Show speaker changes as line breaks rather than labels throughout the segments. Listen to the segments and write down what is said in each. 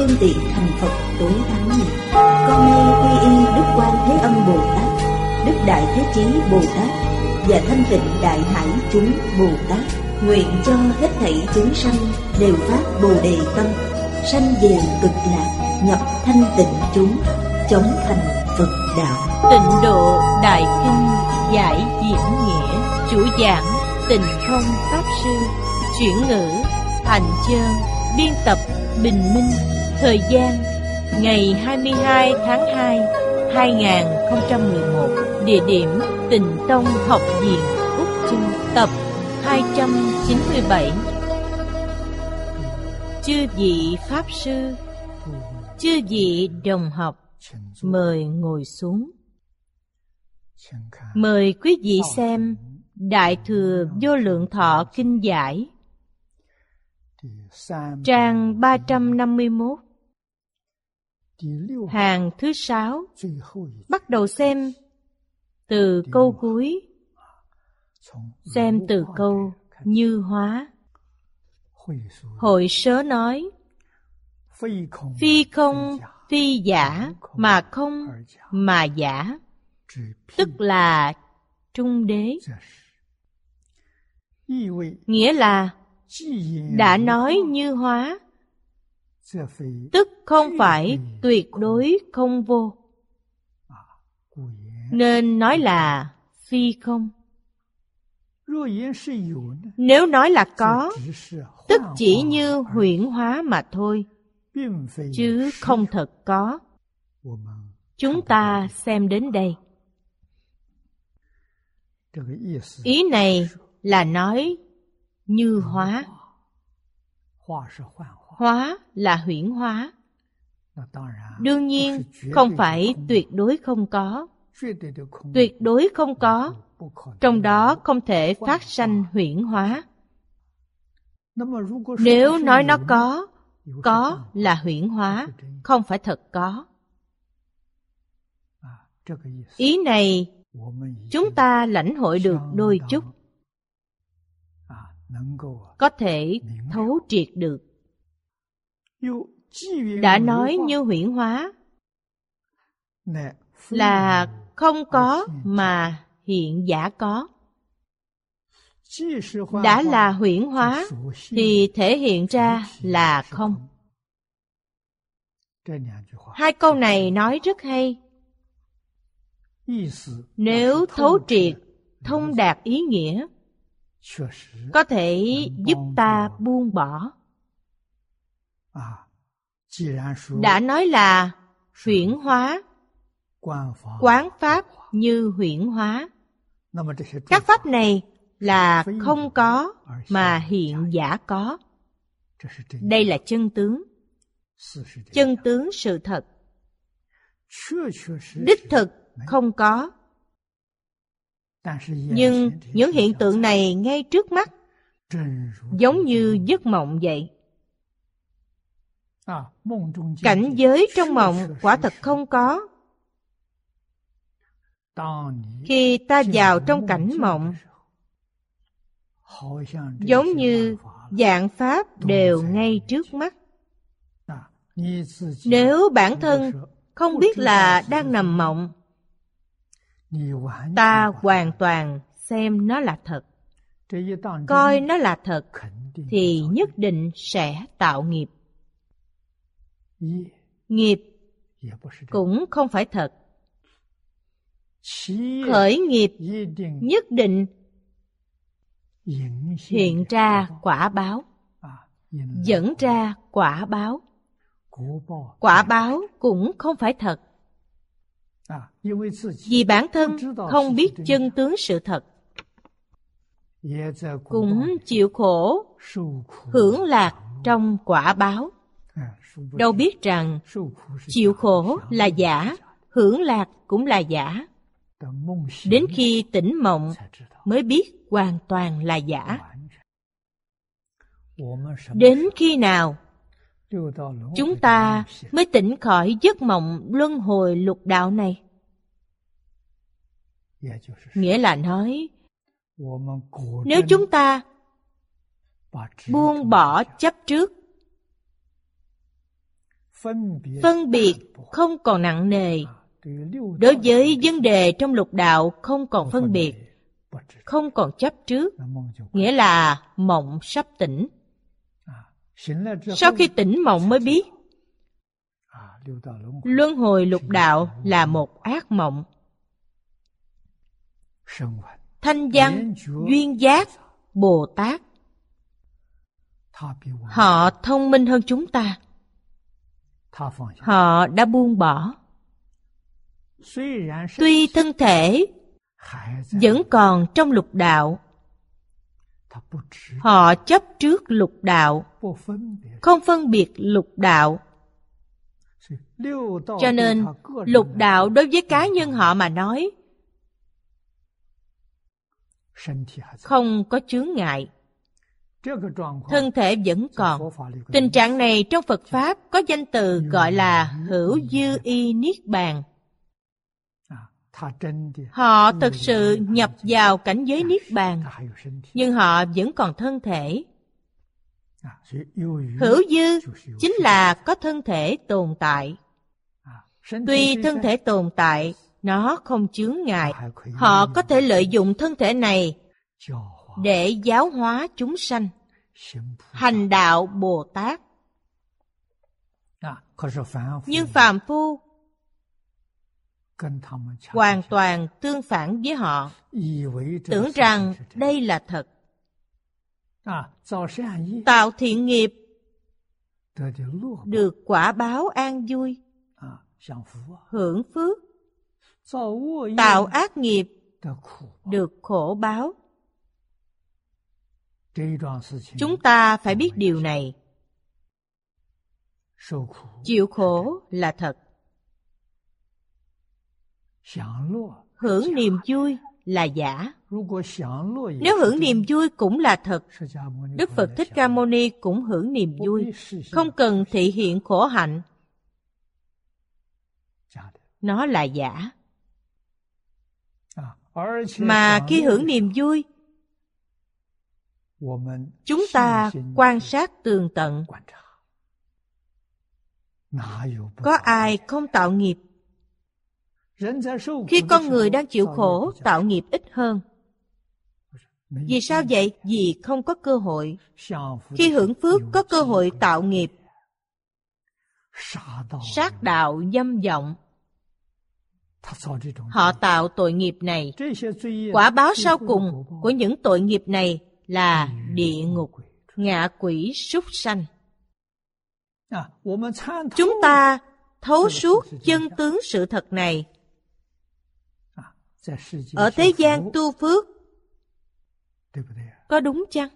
phương tiện thành Phật tối thắng này. Con nay quy y Đức Quan Thế Âm Bồ Tát, Đức Đại Thế Chí Bồ Tát và Thanh Tịnh Đại Hải chúng Bồ Tát, nguyện cho hết thảy chúng sanh đều phát Bồ đề tâm, sanh về cực lạc, nhập thanh tịnh chúng, chống thành Phật đạo.
Tịnh độ Đại Kinh Giải Diễn Nghĩa Chủ giảng Tịnh Không Pháp Sư Chuyển ngữ Hành Chơn Biên tập Bình Minh Thời gian, ngày 22 tháng 2 2011 Địa điểm Tịnh Tông Học viện Úc Châu Tập 297 Chư vị Pháp Sư, Chư vị đồng học, Mời ngồi xuống. Mời quý vị xem Đại Thừa Vô Lượng Thọ Kinh Giải. Trang 351 Hàng thứ sáu. Bắt đầu xem từ câu cuối. Xem từ câu như hóa. Hội sớ nói Phi không phi giả mà không mà giả. Tức là trung đế. Nghĩa là đã nói như hóa tức không phải tuyệt đối không vô. Nên nói là phi không. Nếu nói là có tức chỉ như huyễn hóa mà thôi. chứ không thật có. chúng ta xem đến đây. ý này là nói như hóa hóa là huyễn hóa. Đương nhiên không phải tuyệt đối không có. Tuyệt đối không có. Trong đó không thể phát sanh huyễn hóa. Nếu nói nó có có là huyễn hóa không phải thật có. Ý này chúng ta lãnh hội được đôi chút. Có thể thấu triệt được đã nói như huyễn hóa. Là không có mà hiện giả có. Đã là huyễn hóa thì thể hiện ra là không. Hai câu này nói rất hay. Nếu thấu triệt thông đạt ý nghĩa có thể giúp ta buông bỏ đã nói là huyễn hóa quán pháp như huyễn hóa。các pháp này là không có mà hiện giả có。đây là chân tướng。chân tướng sự thật。đích thực không có。nhưng những hiện tượng này ngay trước mắt giống như giấc mộng vậy cảnh giới trong mộng quả thật không có. Khi ta vào trong cảnh mộng giống như dạng pháp đều ngay trước mắt. Nếu bản thân không biết là đang nằm mộng ta hoàn toàn xem nó là thật. Coi nó là thật thì nhất định sẽ tạo nghiệp nghiệp cũng không phải thật. Khởi nghiệp nhất định hiện ra quả báo, dẫn ra quả báo. Quả báo cũng không phải thật. Vì bản thân không biết chân tướng sự thật, cũng chịu khổ hưởng lạc trong quả báo đâu biết rằng chịu khổ là giả hưởng lạc cũng là giả. Đến khi tỉnh mộng mới biết hoàn toàn là giả. Đến khi nào chúng ta mới tỉnh khỏi giấc mộng luân hồi lục đạo này? Nghĩa là nói, nếu chúng ta buông bỏ chấp trước, phân biệt không còn nặng nề, đối với vấn đề trong lục đạo không còn phân biệt, không còn chấp trước, nghĩa là mộng sắp tỉnh. Sau khi tỉnh mộng mới biết, luân hồi lục đạo là một ác mộng. Thanh văn, duyên giác, Bồ Tát. Họ thông minh hơn chúng ta. Họ đã buông bỏ. Tuy thân thể vẫn còn trong lục đạo, họ chấp trước lục đạo, không phân biệt lục đạo. Cho nên, lục đạo đối với cá nhân họ mà nói không có chướng ngại thân thể vẫn còn tình trạng này trong phật pháp có danh từ gọi là hữu dư y niết bàn họ thực sự nhập vào cảnh giới niết bàn nhưng họ vẫn còn thân thể hữu dư chính là có thân thể tồn tại tuy thân thể tồn tại nó không chướng ngại họ có thể lợi dụng thân thể này để giáo hóa chúng sanh. Hành đạo bồ tát. Nhưng phàm phu hoàn toàn tương phản với họ, tưởng rằng đây là thật. Tạo thiện nghiệp, được quả báo an vui, hưởng phước, tạo ác nghiệp, được khổ báo chúng ta phải biết điều này. Chịu khổ là thật. Hưởng niềm vui là giả. Nếu hưởng niềm vui cũng là thật. Đức phật thích ca mâu ni cũng hưởng niềm vui. Không cần thị hiện khổ hạnh. Nó là giả. Mà khi hưởng niềm vui chúng ta quan sát tường tận. Có ai không tạo nghiệp? Khi con người đang chịu khổ, tạo nghiệp ít hơn. Vì sao vậy? Vì không có cơ hội. Khi hưởng phước, có cơ hội tạo nghiệp. Sát đạo dâm vọng. Họ tạo tội nghiệp này. Quả báo sau cùng của những tội nghiệp này là địa ngục, ngạ quỷ súc sanh. Chúng ta thấu suốt chân tướng sự thật này. Ở thế gian tu phước, có đúng chăng?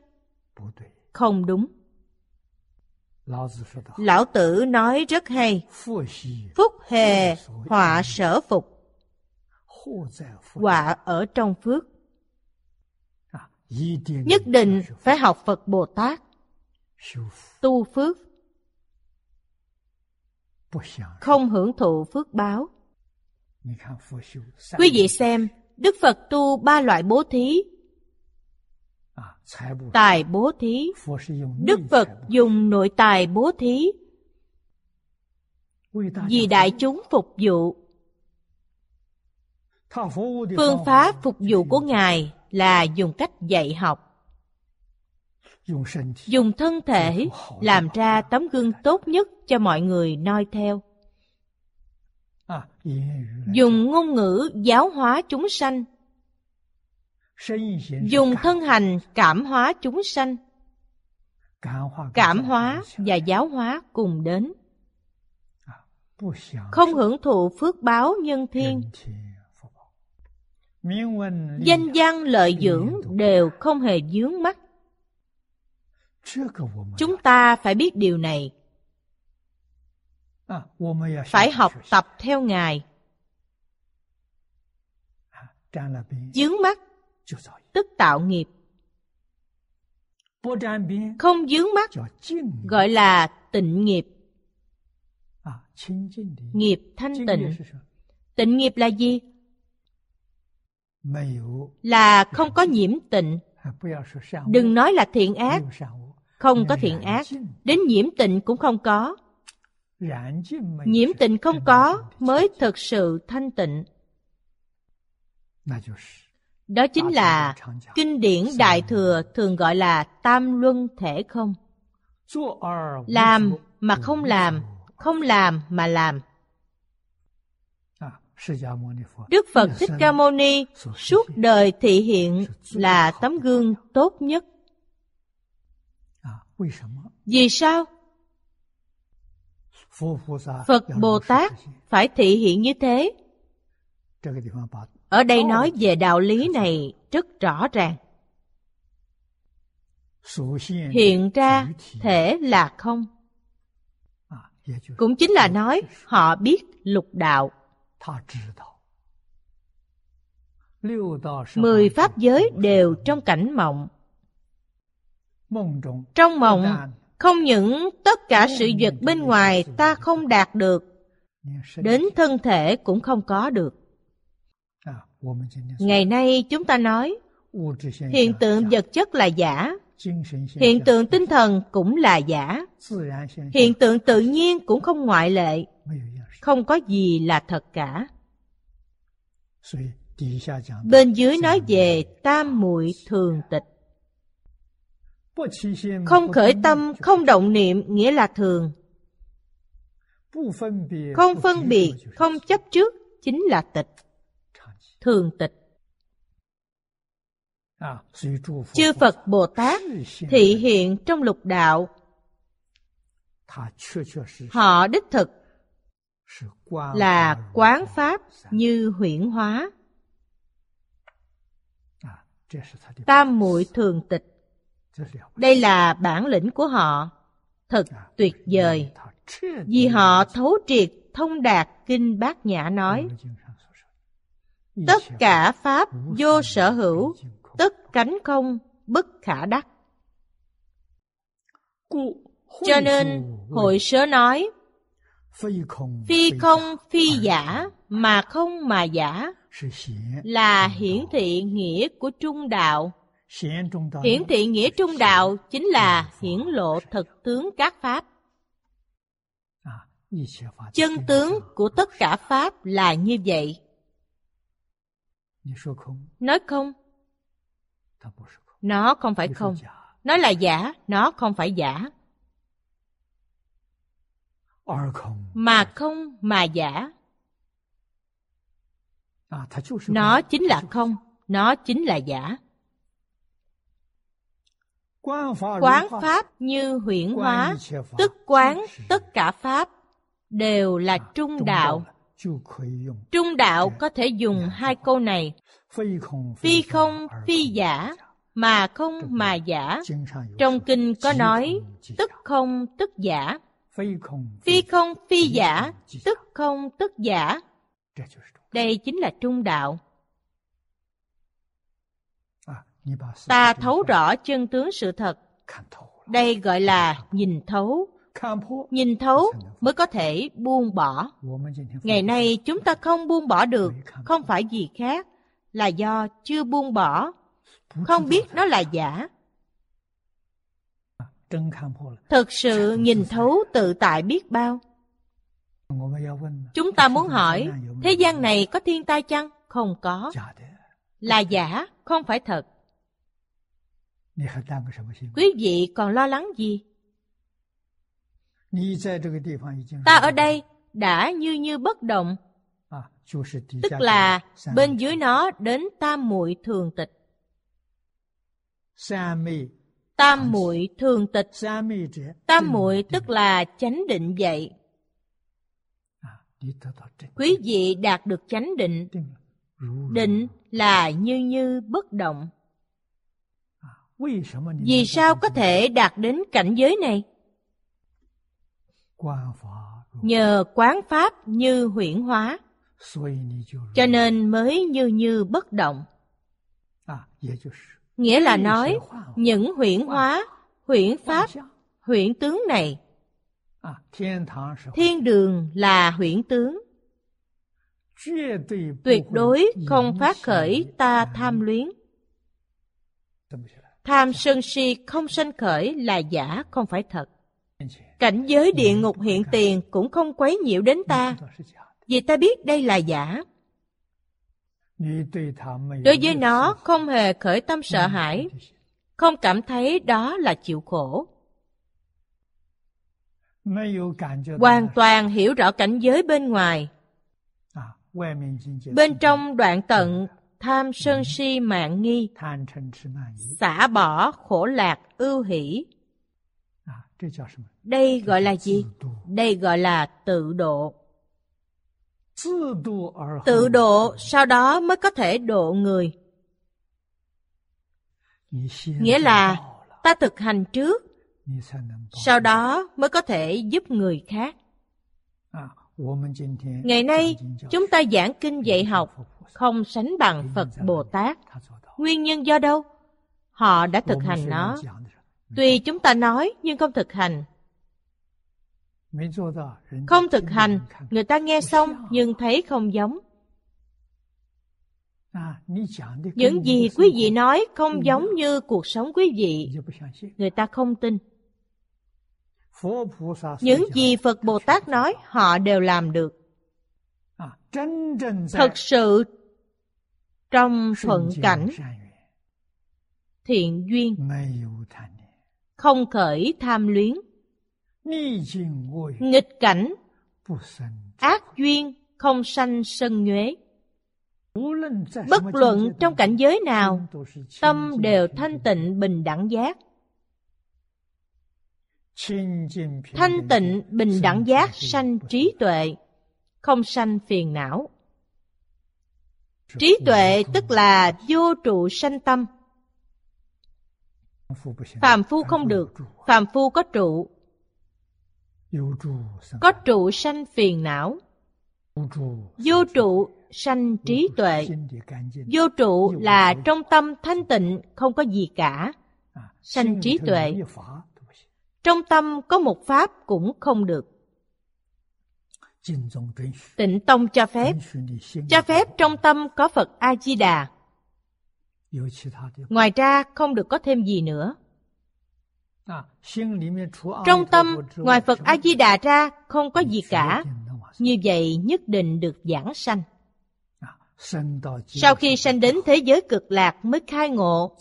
Không đúng. Lão tử nói rất hay. Phúc hề họa sở phục. Họa ở trong phước nhất định phải học phật bồ tát. Tu phước. Không hưởng thụ phước báo. Quý vị xem đức phật tu ba loại bố thí. Tài bố thí. Đức phật dùng nội tài bố thí. Vì đại chúng phục vụ. Phương pháp phục vụ của ngài là dùng cách dạy học. Dùng thân thể làm ra tấm gương tốt nhất cho mọi người noi theo. Dùng ngôn ngữ giáo hóa chúng sanh. Dùng thân hành cảm hóa chúng sanh. Cảm hóa và giáo hóa cùng đến. Không hưởng thụ phước báo nhân thiên danh văn lợi dưỡng đều không hề dướng mắt. Chúng ta phải biết điều này. Phải học tập theo ngài. Dướng mắt. Tức tạo nghiệp. Không dướng mắt. Gọi là tịnh nghiệp. Nghiệp thanh tịnh. Tịnh nghiệp là gì? Là không có nhiễm tịnh. Đừng nói là thiện ác. Không có thiện ác. Đến nhiễm tịnh cũng không có. Nhiễm tịnh không có mới thực sự thanh tịnh. Đó chính là kinh điển Đại Thừa thường gọi là tam luân thể không. Làm mà không làm, không làm mà làm. Đức Phật Thích Ca Mâu Ni suốt đời thị hiện là tấm gương tốt nhất. Vì sao? Phật Bồ Tát phải thị hiện như thế. Ở đây nói về đạo lý này rất rõ ràng. Hiện ra thể là không. Cũng chính là nói họ biết lục đạo. Mười pháp giới đều trong cảnh mộng. Trong mộng, không những tất cả sự vật bên ngoài ta không đạt được, đến thân thể cũng không có được. Ngày nay chúng ta nói, hiện tượng vật chất là giả, hiện tượng tinh thần cũng là giả, hiện tượng tự nhiên cũng không ngoại lệ, không có gì là thật cả. Bên dưới nói về tam muội thường tịch. Không khởi tâm, không động niệm nghĩa là thường. Không phân biệt, không chấp trước chính là tịch. Thường tịch. Chư Phật Bồ Tát thị hiện trong lục đạo. Họ đích thực là quán pháp như huyễn hóa. Tam muội thường tịch. Đây là bản lĩnh của họ, thật tuyệt vời. Vì họ thấu triệt thông đạt kinh bát nhã nói. Tất cả pháp vô sở hữu, tất cánh không, bất khả đắc. Cho nên, hội sớ nói, phi không phi giả, mà không mà giả, là hiển thị nghĩa của trung đạo. Hiển thị nghĩa trung đạo chính là hiển lộ thực tướng các pháp. Chân tướng của tất cả pháp là như vậy. Nói không, nó không phải không. Nó là giả, nó không phải giả. Mà không mà giả. Nó chính là không, nó chính là giả. Quán pháp như huyễn hóa, tức quán tất cả pháp đều là trung đạo. Trung đạo có thể dùng hai câu này. Phi không, phi giả, mà không mà giả. Trong kinh có nói, tức không, tức giả. Phi không, phi giả, tức không, tức giả. Đây chính là trung đạo. Ta thấu rõ chân tướng sự thật. Đây gọi là nhìn thấu. Nhìn thấu mới có thể buông bỏ. Ngày nay chúng ta không buông bỏ được, không phải gì khác, là do chưa buông bỏ, không biết nó là giả. Thực sự nhìn thấu tự tại biết bao. Chúng ta muốn hỏi, thế gian này có thiên tai chăng? Không có. Là giả, không phải thật. Quý vị còn lo lắng gì? Ta ở đây đã như như bất động, tức là bên dưới nó đến tam muội thường tịch. Tam muội thường tịch. Tam muội tức là chánh định vậy. Quý vị đạt được chánh định. Định là như như bất động. Vì sao có thể đạt đến cảnh giới này? Nhờ quán pháp như huyễn hóa. cho nên mới như như bất động nghĩa là nói những huyễn hóa huyễn pháp huyễn tướng này. Thiên đường là huyễn tướng. Tuyệt đối không phát khởi ta tham luyến. Tham sân si không sanh khởi là giả không phải thật. Cảnh giới địa ngục hiện tiền cũng không quấy nhiễu đến ta. Vì ta biết đây là giả đối với nó, không hề khởi tâm sợ hãi. Không cảm thấy đó là chịu khổ. Hoàn toàn hiểu rõ cảnh giới bên ngoài. Bên trong đoạn tận tham sân si mạng nghi, xả bỏ khổ lạc ưu hỷ. Đây gọi là gì? Đây gọi là tự độ tự độ sau đó mới có thể độ người. Nghĩa là ta thực hành trước sau đó mới có thể giúp người khác. Ngày nay chúng ta giảng kinh dạy học không sánh bằng phật bồ tát. Nguyên nhân do đâu? Họ đã thực hành nó. Tuy chúng ta nói nhưng không thực hành không thực hành người ta nghe xong nhưng thấy không giống. những gì quý vị nói không giống như cuộc sống quý vị người ta không tin. Những gì phật bồ tát nói họ đều làm được. thật sự trong thuận cảnh thiện duyên không khởi tham luyến nghịch cảnh. Ác duyên không sanh sân nhuế. Bất luận trong cảnh giới nào tâm đều thanh tịnh bình đẳng giác. Thanh tịnh bình đẳng giác sanh trí tuệ không sanh phiền não. Trí tuệ tức là vô trụ sanh tâm. Phàm phu không được phàm phu có trụ có trụ sanh phiền não. Vô trụ sanh trí tuệ. vô trụ là trong tâm thanh tịnh không có gì cả. Sanh trí tuệ. trong tâm có một pháp cũng không được. Tịnh tông cho phép. Cho phép trong tâm có phật a di đà. Ngoài ra không được có thêm gì nữa trong tâm ngoài phật a di đà ra không có gì cả. Như vậy nhất định được giảng sanh. Sau khi sanh đến thế giới cực lạc mới khai ngộ.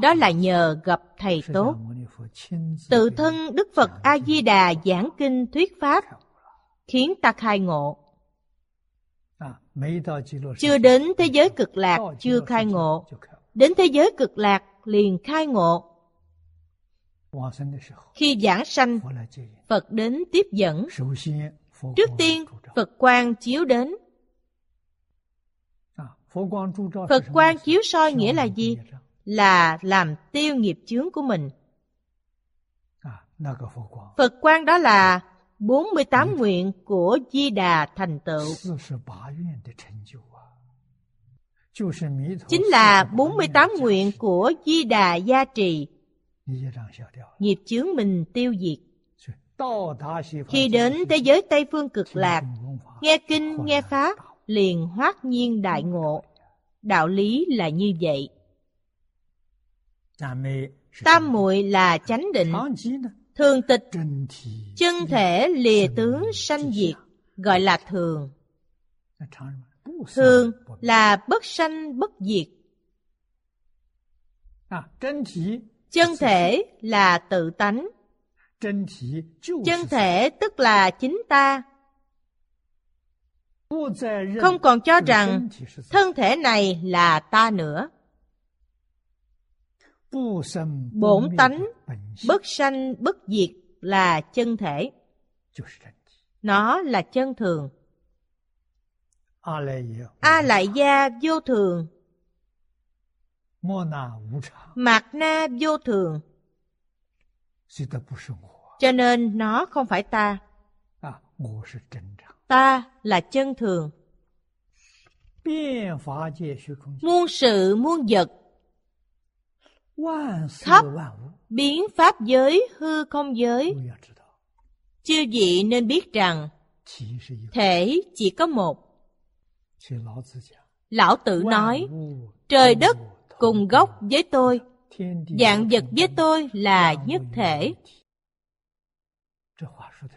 Đó là nhờ gặp thầy tốt. Tự thân đức phật a di đà giảng kinh thuyết pháp khiến ta khai ngộ. Chưa đến thế giới cực lạc chưa khai ngộ. Đến thế giới cực lạc liền khai ngộ khi giảng sanh phật đến tiếp dẫn。trước tiên phật quang chiếu đến。phật quang chiếu soi nghĩa là gì？là làm tiêu nghiệp chướng của mình。phật quang đó là 48 nguyện của Di Đà thành tựu. Chính là 48 nguyện của Di Đà gia trì. Nghiệp chướng mình tiêu diệt. Khi đến thế giới Tây Phương cực lạc, nghe kinh, nghe Pháp, liền hoát nhiên đại ngộ. Đạo lý là như vậy. Tam muội là chánh định, thường tịch, chân thể lìa tướng sanh diệt, gọi là thường. Thường là bất sanh bất diệt. Chân thể là tự tánh. Chân thể tức là chính ta. Không còn cho rằng thân thể này là ta nữa. Bổn tánh bất sanh bất diệt là chân thể. Nó là chân thường. A lại gia vô thường. Mạt na vô thường. Cho nên nó không phải ta. ta là chân thường. muôn sự muôn vật. Khắp biến pháp giới hư không giới. chư vị nên biết rằng thể chỉ có một. lão tử nói trời đất cùng gốc với tôi. Dạng vật với tôi là nhất thể.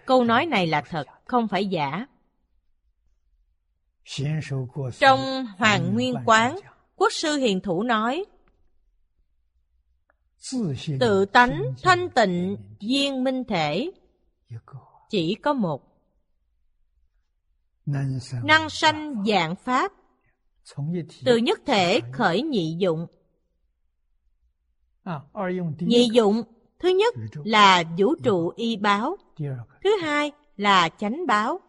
Câu nói này là thật, không phải giả. Trong hoàng nguyên quán, quốc sư hiền thủ nói, tự tánh thanh tịnh viên minh thể. Chỉ có một. Năng sanh dạng pháp từ nhất thể khởi nhị dụng. nhị dụng thứ nhất là vũ trụ y báo. Thứ hai là chánh báo.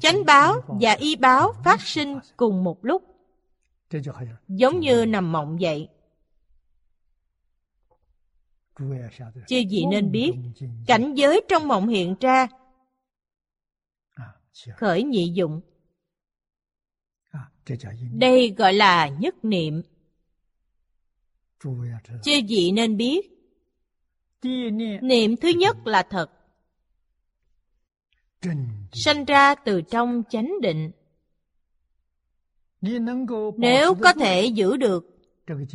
Chánh báo và y báo phát sinh cùng một lúc. Giống như nằm mộng vậy. Chư vị nên biết. cảnh giới trong mộng hiện ra. Khởi nhị dụng đây gọi là nhất niệm. Chư vị nên biết. Niệm. Thứ nhất là thật. Sanh ra từ trong chánh định. Nếu có thể giữ được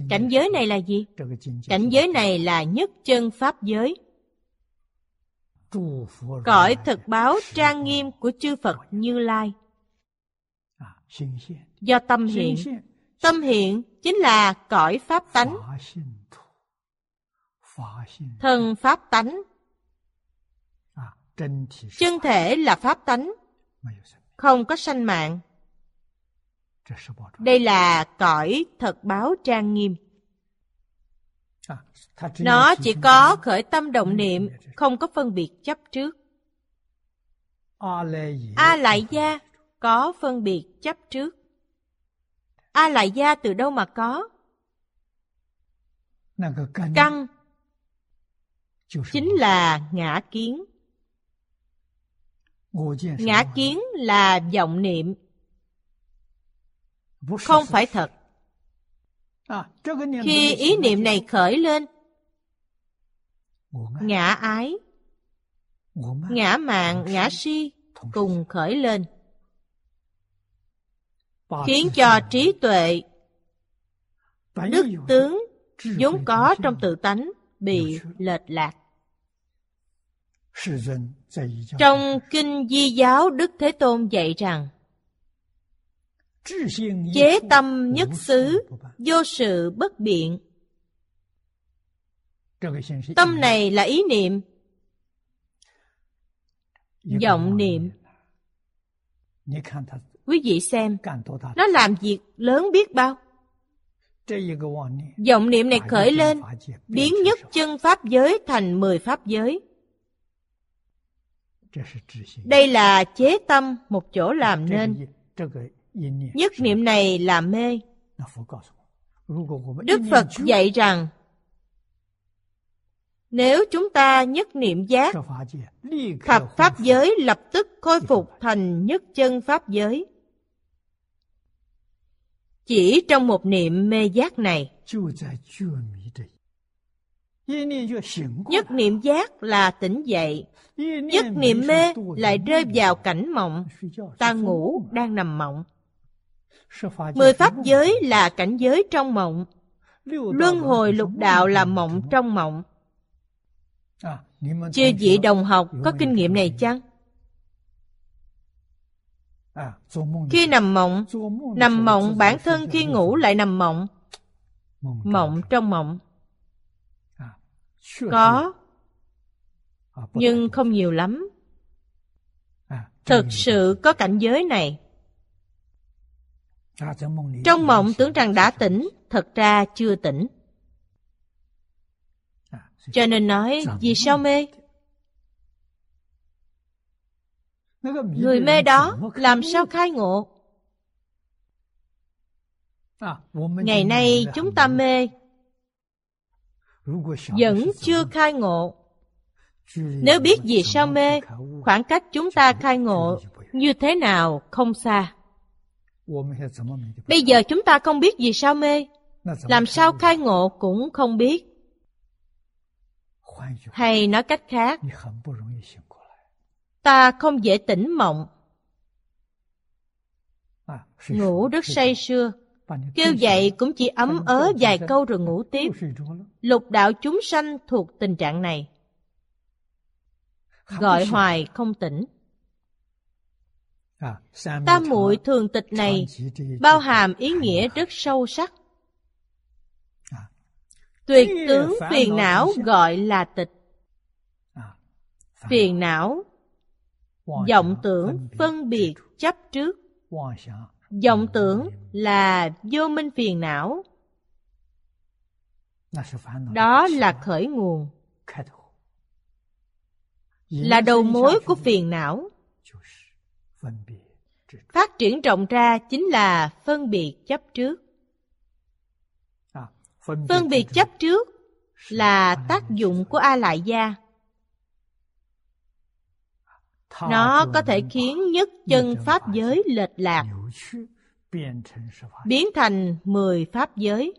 cảnh giới này là gì? Cảnh giới này là nhất chân pháp giới. Cõi thực báo trang nghiêm của chư phật như lai do tâm hiện. tâm hiện chính là cõi pháp tánh. Thân pháp tánh. Chân thể là pháp tánh. Không có sanh mạng. Đây là cõi thật báo trang nghiêm. Nó chỉ có khởi tâm động niệm không có phân biệt chấp trước. A lại gia có phân biệt chấp trước a lại gia từ đâu mà có? Căn. Chính là ngã kiến. Ngã kiến là vọng niệm. Không phải thật. Khi ý niệm này khởi lên ngã ái ngã mạng ngã si cùng khởi lên khiến cho trí tuệ đức tướng vốn có trong tự tánh bị lệch lạc. Trong kinh di giáo đức thế tôn dạy rằng chế tâm nhất xứ vô sự bất biện. Tâm này là ý niệm. Vọng niệm quý vị xem nó làm việc lớn biết bao. Vọng niệm này khởi lên biến nhất chân pháp giới thành mười pháp giới. Đây là chế tâm một chỗ làm nên. Nhất niệm này là mê. Đức phật dạy rằng nếu chúng ta nhất niệm giác thập pháp giới lập tức khôi phục thành nhất chân pháp giới chỉ trong một niệm mê giác này. Nhất niệm giác là tỉnh dậy. Nhất niệm mê lại rơi vào cảnh mộng. Ta ngủ đang nằm mộng. Mười pháp giới là cảnh giới trong mộng. Luân hồi lục đạo là mộng trong mộng. Chưa vị đồng học có kinh nghiệm này chăng? Khi nằm mộng nằm mộng bản thân khi ngủ lại nằm mộng. Mộng trong mộng. Có nhưng không nhiều lắm. Thực sự có cảnh giới này. Trong mộng tưởng rằng đã tỉnh thật ra chưa tỉnh. Cho nên nói vì sao mê người mê đó làm sao khai ngộ ngày nay chúng ta mê vẫn chưa khai ngộ Nếu biết vì sao mê, khoảng cách chúng ta khai ngộ như thế nào không xa. Bây giờ chúng ta không biết vì sao mê, làm sao khai ngộ cũng không biết. Hay nói cách khác, ta không dễ tỉnh mộng. Ngủ rất say sưa, kêu dậy cũng chỉ ấm ớ vài câu rồi ngủ tiếp. Lục đạo chúng sanh thuộc tình trạng này. Gọi hoài không tỉnh. Tam muội thường tịch này bao hàm ý nghĩa rất sâu sắc. Tuyệt tướng phiền não gọi là tịch. Phiền não, vọng tưởng phân biệt chấp trước. Vọng tưởng là vô minh phiền não. Đó là khởi nguồn. Là đầu mối của phiền não. Phát triển rộng ra chính là phân biệt chấp trước. Phân biệt chấp trước là tác dụng của A Lại Gia. Nó có thể khiến nhất chân Pháp giới lệch lạc, biến thành mười Pháp giới.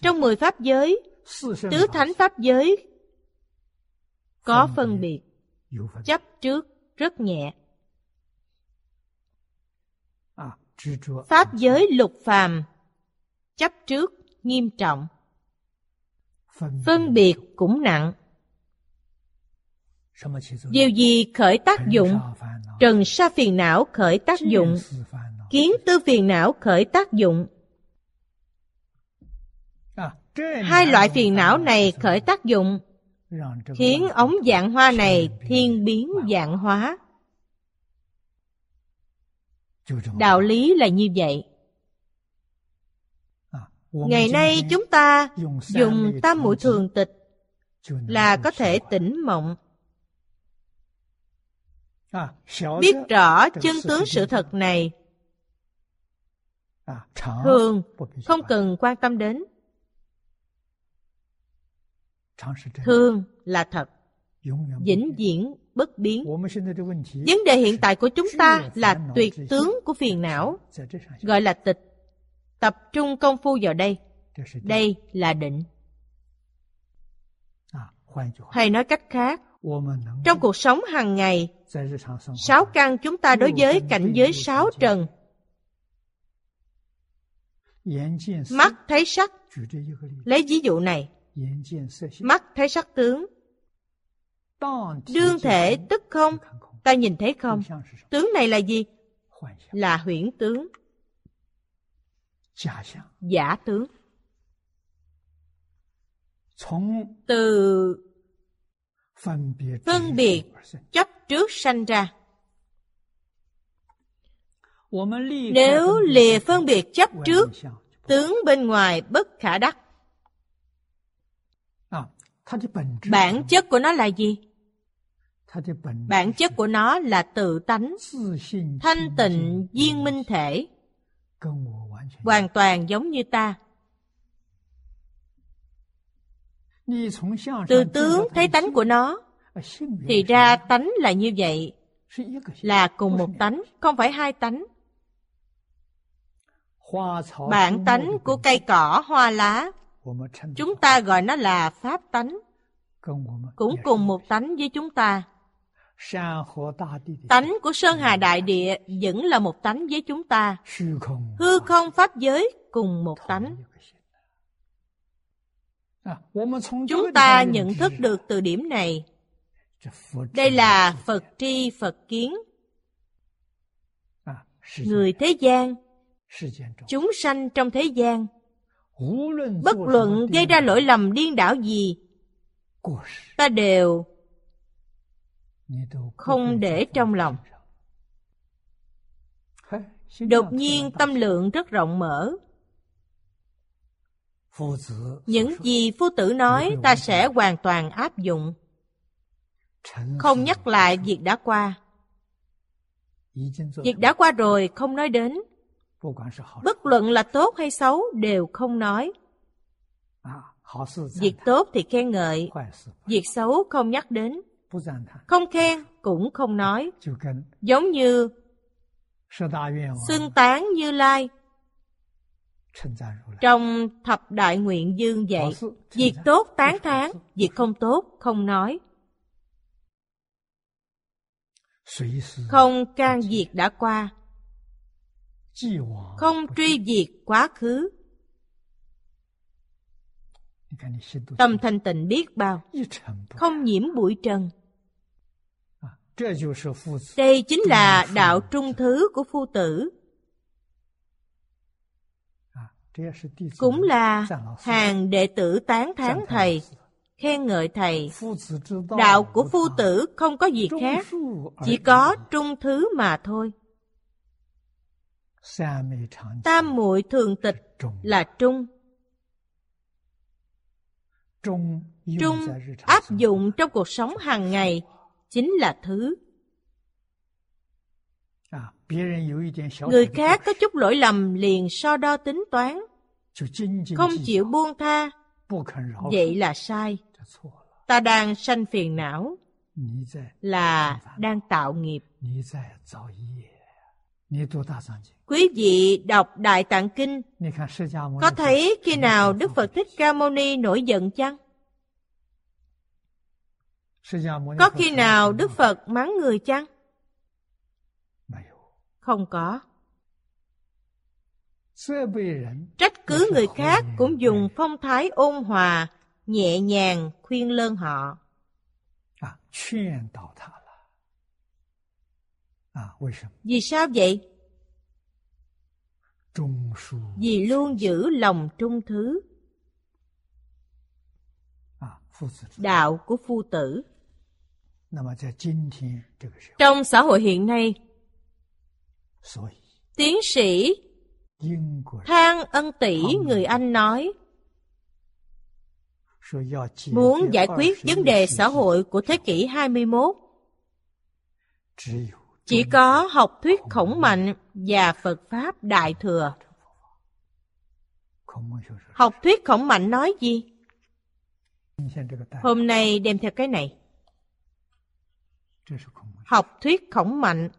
Trong mười Pháp giới, tứ thánh Pháp giới có phân biệt, chấp trước rất nhẹ. Pháp giới lục phàm chấp trước nghiêm trọng phân biệt cũng nặng điều gì khởi tác dụng？trần sa phiền não khởi tác dụng？kiến tư phiền não khởi tác dụng？hai loại phiền não này khởi tác dụng。khiến ống dạng hoa này thiên biến dạng hóa。đạo lý là như vậy。ngày nay chúng ta dùng tam muội thường tịch là có thể tỉnh mộng biết rõ chân tướng sự thật này. Thường không cần quan tâm đến. Thường là thật. Vĩnh viễn bất biến. Vấn đề hiện tại của chúng ta là tuyệt tướng của phiền não gọi là tịch. Tập trung công phu vào đây. Đây là định. Hay nói cách khác. Trong cuộc sống hàng ngày sáu căn chúng ta đối với cảnh giới sáu trần. Mắt thấy sắc. Lấy ví dụ này. Mắt thấy sắc tướng. Đương thể tức không? Ta nhìn thấy không? Tướng này là gì? Là huyễn tướng. Giả tướng. Từ phân biệt chấp trước sanh ra. Nếu lìa phân biệt chấp trước tướng bên ngoài bất khả đắc. Bản chất của nó là gì? Bản chất của nó là tự tánh thanh tịnh viên minh thể. Hoàn toàn giống như ta từ tướng thấy tánh của nó. Thì ra tánh là như vậy. Là cùng một tánh không phải hai tánh. Bản tánh của cây cỏ hoa lá chúng ta gọi nó là pháp tánh. Cũng cùng một tánh với chúng ta. Tánh của sơn hà đại địa vẫn là một tánh với chúng ta. Hư không pháp giới cùng một tánh chúng ta nhận thức được từ điểm này. Đây là phật tri phật kiến. Người thế gian chúng sanh trong thế gian bất luận gây ra lỗi lầm điên đảo gì ta đều không để trong lòng. đột nhiên tâm lượng rất rộng mở những gì phu tử nói ta sẽ hoàn toàn áp dụng không nhắc lại việc đã qua việc đã qua rồi không nói đến bất luận là tốt hay xấu đều không nói Việc tốt thì khen ngợi, việc xấu không nhắc đến. Không khen cũng không nói. Giống như xưng tán Như Lai. Trong thập đại nguyện dương dạy, việc tốt tán thán, việc không tốt không nói. Không can việc đã qua, không truy diệt quá khứ. Tâm thanh tịnh biết bao, không nhiễm bụi trần. Đây chính là đạo trung thứ của phu tử. Cũng là hàng đệ tử tán thán thầy, khen ngợi thầy. Đạo của phu tử không có gì khác, chỉ có trung thứ mà thôi. Tam muội thường tịch là trung. Trung áp dụng trong cuộc sống hàng ngày chính là thứ. Người khác có chút lỗi lầm liền so đo tính toán, không chịu buông tha, vậy là sai. Ta đang sanh phiền não, là đang tạo nghiệp. Quý vị đọc Đại Tạng Kinh, có thấy khi nào Đức Phật Thích Ca Mâu Ni nổi giận chăng? Có khi nào Đức Phật mắng người chăng? Không có. Trách cứ người khác cũng dùng phong thái ôn hòa, nhẹ nhàng khuyên lơn họ. Vì sao vậy? Vì luôn giữ lòng trung thứ. Đạo của phu tử. Trong xã hội hiện nay, tiến sĩ Thang Ân Tỷ người Anh nói, muốn giải quyết vấn đề xã hội của thế kỷ 21, chỉ có học thuyết khổng mạnh và Phật Pháp Đại Thừa. Học thuyết khổng mạnh nói gì? Hôm nay đem theo cái này. Học thuyết khổng mạnh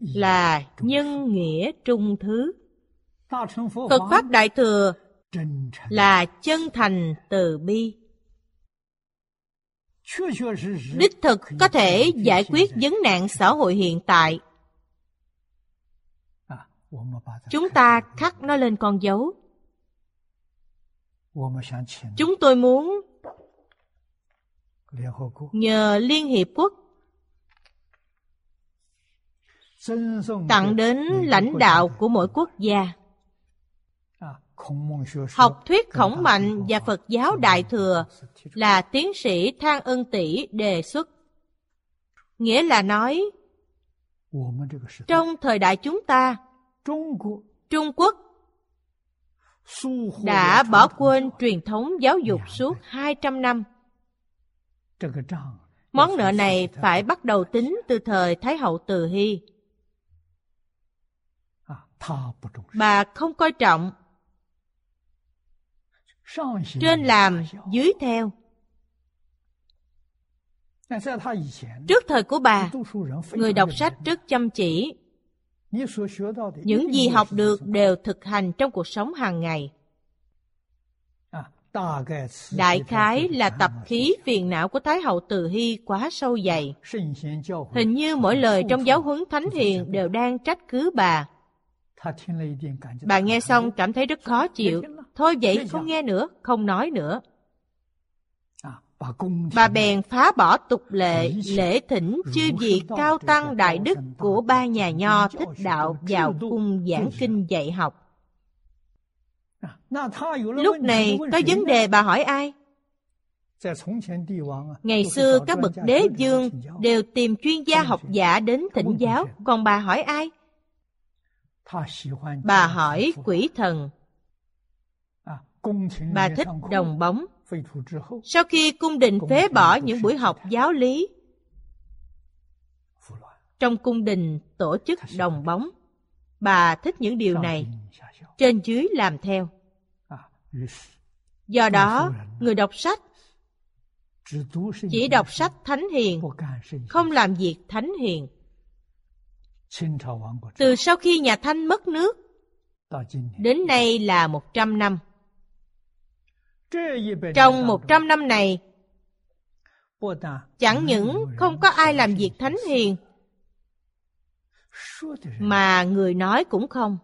là nhân nghĩa trung thứ. Phật Pháp Đại Thừa là chân thành từ bi. Đích thực có thể giải quyết vấn nạn xã hội hiện tại. Chúng ta khắc nó lên con dấu. Chúng tôi muốn nhờ Liên Hiệp Quốc tặng đến lãnh đạo của mỗi quốc gia. Học thuyết khổng mạnh và Phật giáo Đại Thừa là tiến sĩ Thang Ân Tỷ đề xuất. Nghĩa là nói, trong thời đại chúng ta, Trung Quốc đã bỏ quên truyền thống giáo dục suốt 200 năm. Món nợ này phải bắt đầu tính từ thời Thái hậu Từ Hy. Bà không coi trọng. Trên làm, dưới theo. Trước thời của bà, người đọc sách rất chăm chỉ. Những gì học được đều thực hành trong cuộc sống hàng ngày. Đại khái là tập khí phiền não của Thái hậu Từ Hy quá sâu dày. Hình như mỗi lời trong giáo huấn Thánh Hiền đều đang trách cứ bà. Bà nghe xong cảm thấy rất khó chịu. Thôi vậy không nghe nữa, không nói nữa. Bà bèn phá bỏ tục lệ, lễ thỉnh chư vị cao tăng đại đức của ba nhà nho thích đạo vào cung giảng kinh dạy học. Lúc này có vấn đề bà hỏi ai? Ngày xưa các bậc đế dương đều tìm chuyên gia học giả đến thỉnh giáo, còn bà hỏi ai? Bà hỏi quỷ thần. Bà thích đồng bóng. Sau khi cung đình phế bỏ những buổi học giáo lý, trong cung đình tổ chức đồng bóng, bà thích những điều này. Trên dưới làm theo. Do đó, người đọc sách chỉ đọc sách thánh hiền, không làm việc thánh hiền. Từ sau khi nhà Thanh mất nước, đến nay là một trăm năm. Trong một trăm năm này, chẳng những không có ai làm việc thánh hiền, mà người nói cũng không.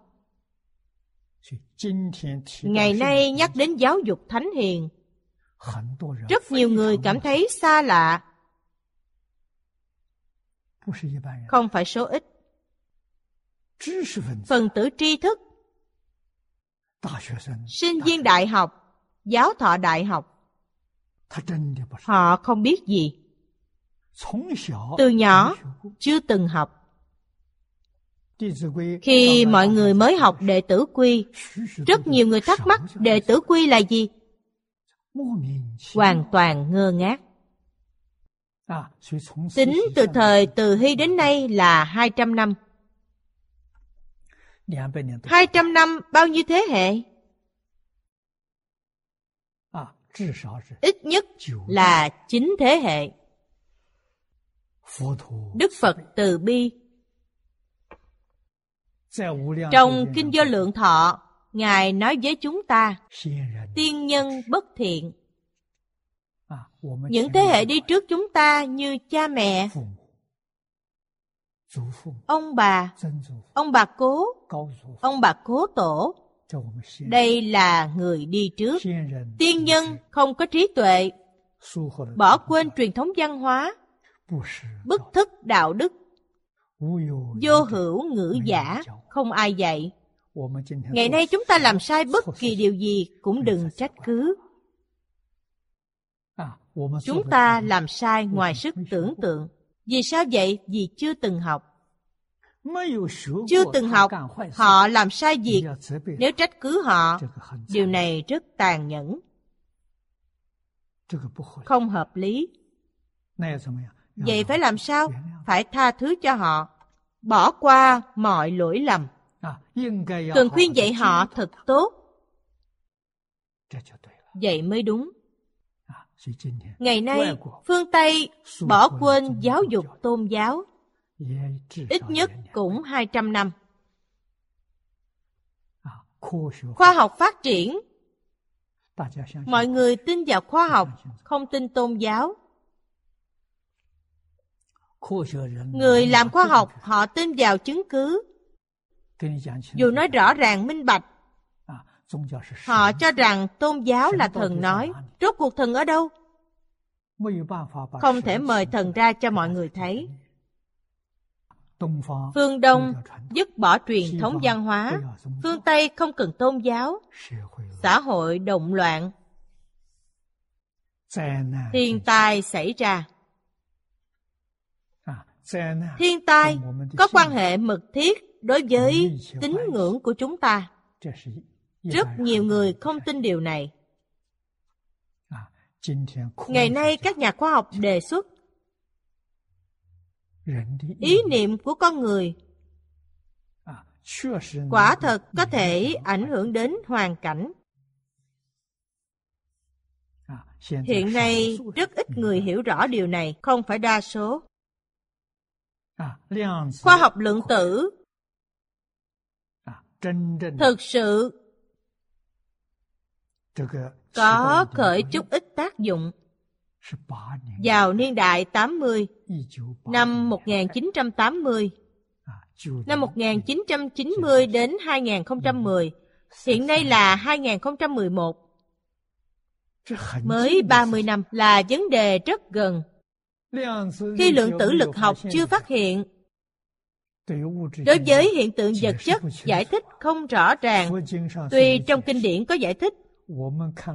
Ngày nay nhắc đến giáo dục thánh hiền, rất nhiều người cảm thấy xa lạ. Không phải số ít. Phần tử tri thức, sinh viên đại học, giáo thọ đại học, họ không biết gì. Từ nhỏ, chưa từng học. Khi mọi người mới học đệ tử quy, rất nhiều người thắc mắc đệ tử quy là gì? Hoàn toàn ngơ ngác. Tính từ thời từ Hy đến nay là 200 năm. 200 năm bao nhiêu thế hệ? Ít nhất là 9 thế hệ. Đức Phật từ bi. Trong Kinh Vô Lượng Thọ, Ngài nói với chúng ta, tiên nhân bất thiện. Những thế hệ đi trước chúng ta như cha mẹ, ông bà, ông bà cố, ông bà cố tổ. Đây là người đi trước. Tiên nhân không có trí tuệ, bỏ quên truyền thống văn hóa, bức thức đạo đức, vô hữu ngữ giả, không ai dạy. Ngày nay chúng ta làm sai bất kỳ điều gì cũng đừng trách cứ. Chúng ta làm sai ngoài sức tưởng tượng. Vì sao vậy? Vì chưa từng học. Chưa từng học, họ làm sai việc. Nếu trách cứ họ, điều này rất tàn nhẫn. Không hợp lý. Vậy phải làm sao? Phải tha thứ cho họ, bỏ qua mọi lỗi lầm. Cần khuyên dạy họ thật tốt. Vậy mới đúng. Ngày nay, phương Tây bỏ quên giáo dục tôn giáo. Ít nhất cũng 200 năm. Khoa học phát triển. Mọi người tin vào khoa học, không tin tôn giáo. Người làm khoa học họ tin vào chứng cứ. Dù nói rõ ràng minh bạch, họ cho rằng tôn giáo là thần nói. Rốt cuộc thần ở đâu? Không thể mời thần ra cho mọi người thấy. Phương Đông dứt bỏ truyền thống văn hóa, phương Tây không cần tôn giáo, xã hội động loạn, thiên tai xảy ra. Thiên tai có quan hệ mật thiết đối với tín ngưỡng của chúng ta. Rất nhiều người không tin điều này. Ngày nay các nhà khoa học đề xuất ý niệm của con người quả thật có thể ảnh hưởng đến hoàn cảnh. Hiện nay rất ít người hiểu rõ điều này không phải đa số. Khoa học lượng tử thực sự có khởi chút ít tác dụng. Vào niên đại 80, năm 1980, năm 1990 đến 2010, hiện nay là 2011. Mới 30 năm là vấn đề rất gần. Khi lượng tử lực học chưa phát hiện, đối với hiện tượng vật chất giải thích không rõ ràng, tuy trong kinh điển có giải thích,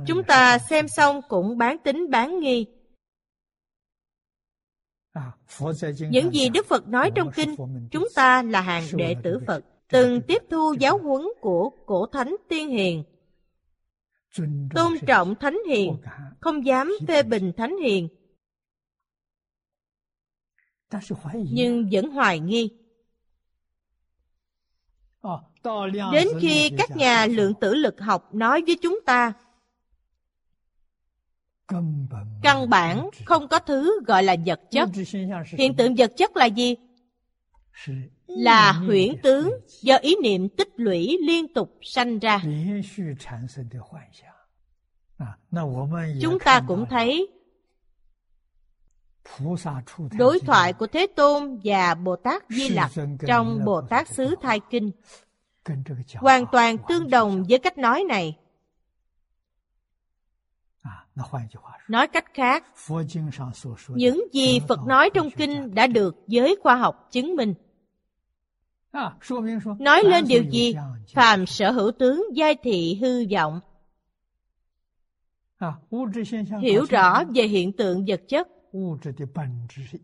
Chúng ta xem xong cũng bán tính bán nghi. Những gì Đức Phật nói trong kinh, chúng ta là hàng đệ tử Phật, từng tiếp thu giáo huấn của cổ thánh tiên hiền. Tôn trọng thánh hiền, không dám phê bình thánh hiền. Nhưng vẫn hoài nghi. Đến khi các nhà lượng tử lực học nói với chúng ta, Căn bản không có thứ gọi là vật chất. Hiện tượng vật chất là gì? Là huyễn tướng do ý niệm tích lũy liên tục sanh ra. Chúng ta cũng thấy Đối thoại của Thế Tôn và Bồ Tát Di Lặc trong Bồ Tát Xứ Thai Kinh hoàn toàn tương đồng với cách nói này. Nói cách khác, những gì Phật nói trong kinh đã được giới khoa học chứng minh. Nói lên điều gì? Phàm sở hữu tướng giai thị hư vọng. Hiểu rõ về hiện tượng vật chất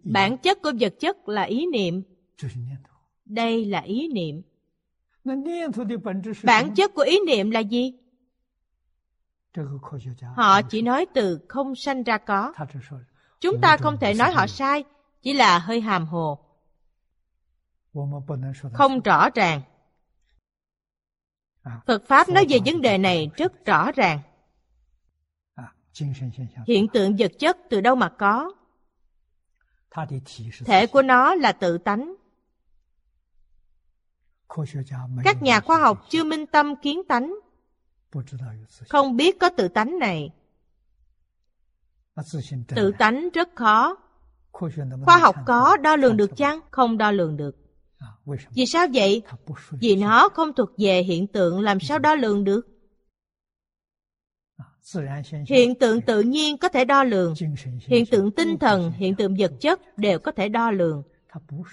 Bản chất của vật chất là ý niệm. Đây là ý niệm. Bản chất của ý niệm là gì? Họ chỉ nói từ không sanh ra có. Chúng ta không thể nói họ sai, chỉ là hơi hàm hồ. Không rõ ràng. Phật Pháp nói về vấn đề này rất rõ ràng. Hiện tượng vật chất từ đâu mà có? Thể của nó là tự tánh. Các nhà khoa học chưa minh tâm kiến tánh, không biết có tự tánh này. Tự tánh rất khó. Khoa học có đo lường được chăng? Không đo lường được. Vì sao vậy? Vì nó không thuộc về hiện tượng làm sao đo lường được? Hiện tượng tự nhiên có thể đo lường, hiện tượng tinh thần, hiện tượng vật chất đều có thể đo lường.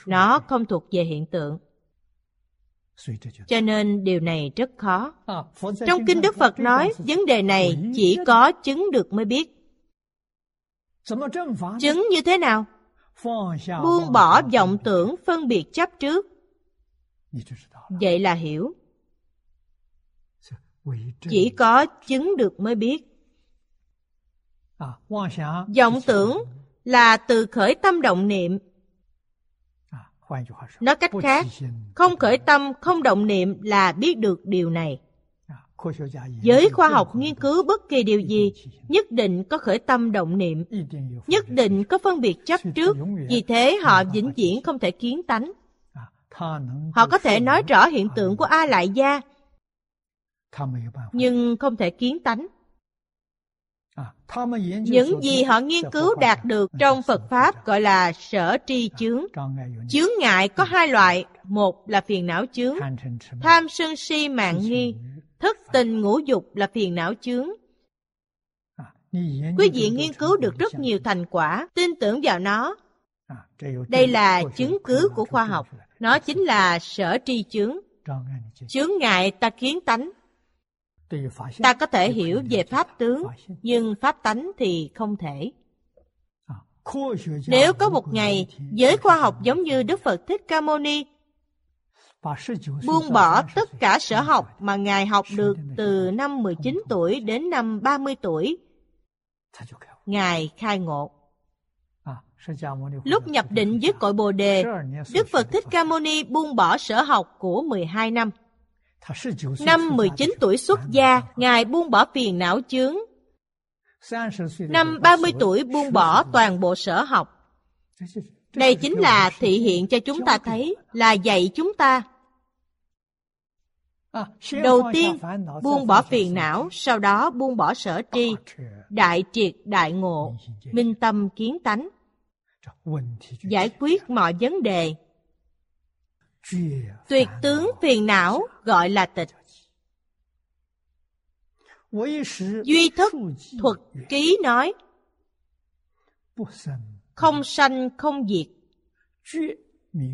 Nó không thuộc về hiện tượng. Cho nên điều này rất khó. Trong Kinh Đức Phật nói, vấn đề này chỉ có chứng được mới biết. Chứng như thế nào? Buông bỏ vọng tưởng phân biệt chấp trước. Vậy là hiểu. Chỉ có chứng được mới biết. vọng tưởng là từ khởi tâm động niệm. Nói cách khác, không khởi tâm, không động niệm là biết được điều này. Giới khoa học nghiên cứu bất kỳ điều gì, nhất định có khởi tâm động niệm, nhất định có phân biệt chấp trước, vì thế họ vĩnh viễn không thể kiến tánh. Họ có thể nói rõ hiện tượng của A Lại Gia, nhưng không thể kiến tánh. Những gì họ nghiên cứu đạt được trong Phật Pháp gọi là sở tri chướng. Chướng ngại có hai loại, một là phiền não chướng, tham sân si mạng nghi, thức tình ngũ dục là phiền não chướng. Quý vị nghiên cứu được rất nhiều thành quả, tin tưởng vào nó. Đây là chứng cứ của khoa học. Nó chính là sở tri chướng. Chướng ngại ta kiến tánh, Ta có thể hiểu về pháp tướng, nhưng pháp tánh thì không thể. Nếu có một ngày, giới khoa học giống như Đức Phật Thích Ca Mâu Ni, buông bỏ tất cả sở học mà Ngài học được từ năm 19 tuổi đến năm 30 tuổi, Ngài khai ngộ. Lúc nhập định với cội Bồ Đề, Đức Phật Thích Ca Mâu Ni buông bỏ sở học của 12 năm. Năm 19 tuổi xuất gia, Ngài buông bỏ phiền não chướng. Năm 30 tuổi buông bỏ toàn bộ sở học. Đây chính là thị hiện cho chúng ta thấy là dạy chúng ta. Đầu tiên, buông bỏ phiền não, sau đó buông bỏ sở tri, đại triệt đại ngộ, minh tâm kiến tánh, giải quyết mọi vấn đề, Tuyệt tướng phiền não gọi là tịch. Duy thức thuật ký nói, Không sanh, không diệt.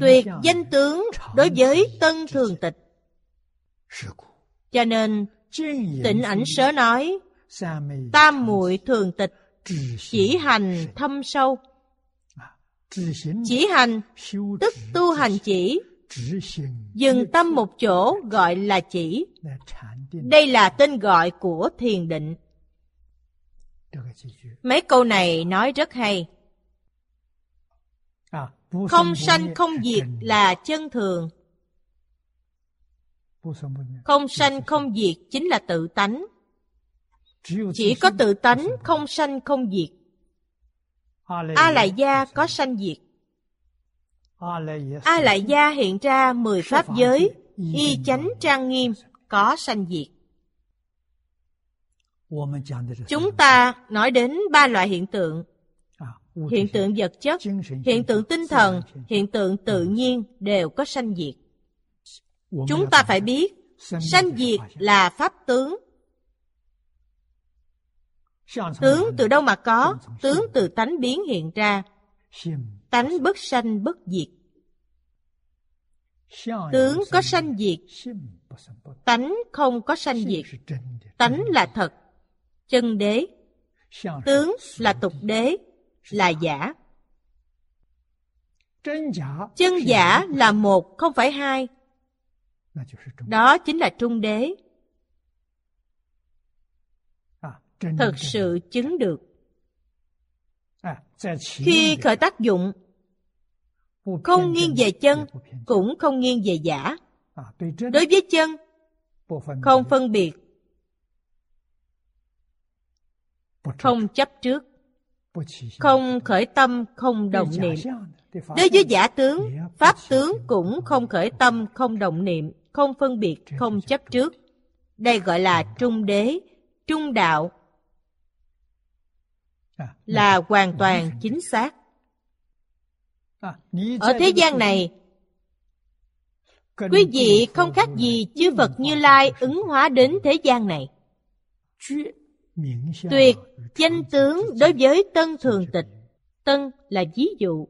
Tuyệt danh tướng đối với tân thường tịch. Cho nên, Tịnh ảnh sớ nói, Tam muội thường tịch Chỉ hành thâm sâu. Chỉ hành, Tức tu hành chỉ Dừng tâm một chỗ gọi là chỉ. Đây là tên gọi của thiền định. Mấy câu này nói rất hay. Không sanh không diệt là chân thường. Không sanh không diệt chính là tự tánh. Chỉ có tự tánh không sanh không diệt. A lại gia có sanh diệt. A lại gia hiện ra mười pháp giới, y chánh trang nghiêm, có sanh diệt. Chúng ta nói đến ba loại hiện tượng. Hiện tượng vật chất, hiện tượng tinh thần, hiện tượng tự nhiên đều có sanh diệt. Chúng ta phải biết, sanh diệt là pháp tướng. Tướng từ đâu mà có? Tướng từ tánh biến hiện ra. Tánh bất sanh bất diệt. Tướng có sanh diệt. Tánh không có sanh diệt. Tánh là thật. Chân đế. Tướng là tục đế, là giả. Chân giả là một, không phải hai. Đó chính là trung đế. Thật sự chứng được. Khi khởi tác dụng, không nghiêng về chân, cũng không nghiêng về giả. Đối với chân, không phân biệt, không chấp trước, không khởi tâm, không động niệm. Đối với giả tướng, pháp tướng cũng không khởi tâm, không động niệm, không phân biệt, không chấp trước. Đây gọi là trung đế, trung đạo, là hoàn toàn chính xác. Ở thế gian này, quý vị không khác gì chư Phật Như Lai ứng hóa đến thế gian này. Tuyệt danh tướng đối với tân thường tịch. Tân là ví dụ.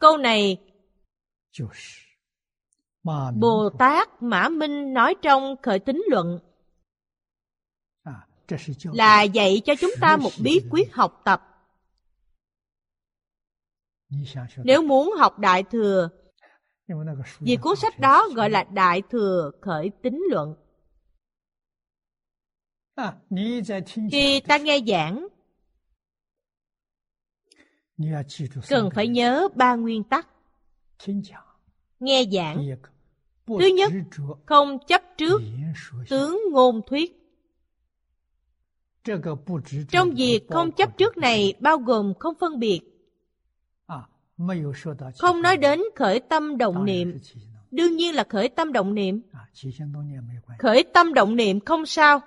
Câu này Bồ Tát Mã Minh nói trong khởi tính luận là dạy cho chúng ta một bí quyết học tập. Nếu muốn học Đại Thừa, vì cuốn sách đó gọi là Đại Thừa Khởi Tính Luận. Khi ta nghe giảng, cần phải nhớ ba nguyên tắc. Nghe giảng, thứ nhất, không chấp trước tướng ngôn thuyết. Trong việc không chấp trước này bao gồm không phân biệt. Không nói đến khởi tâm động niệm. Đương nhiên là khởi tâm động niệm. Khởi tâm động niệm không sao.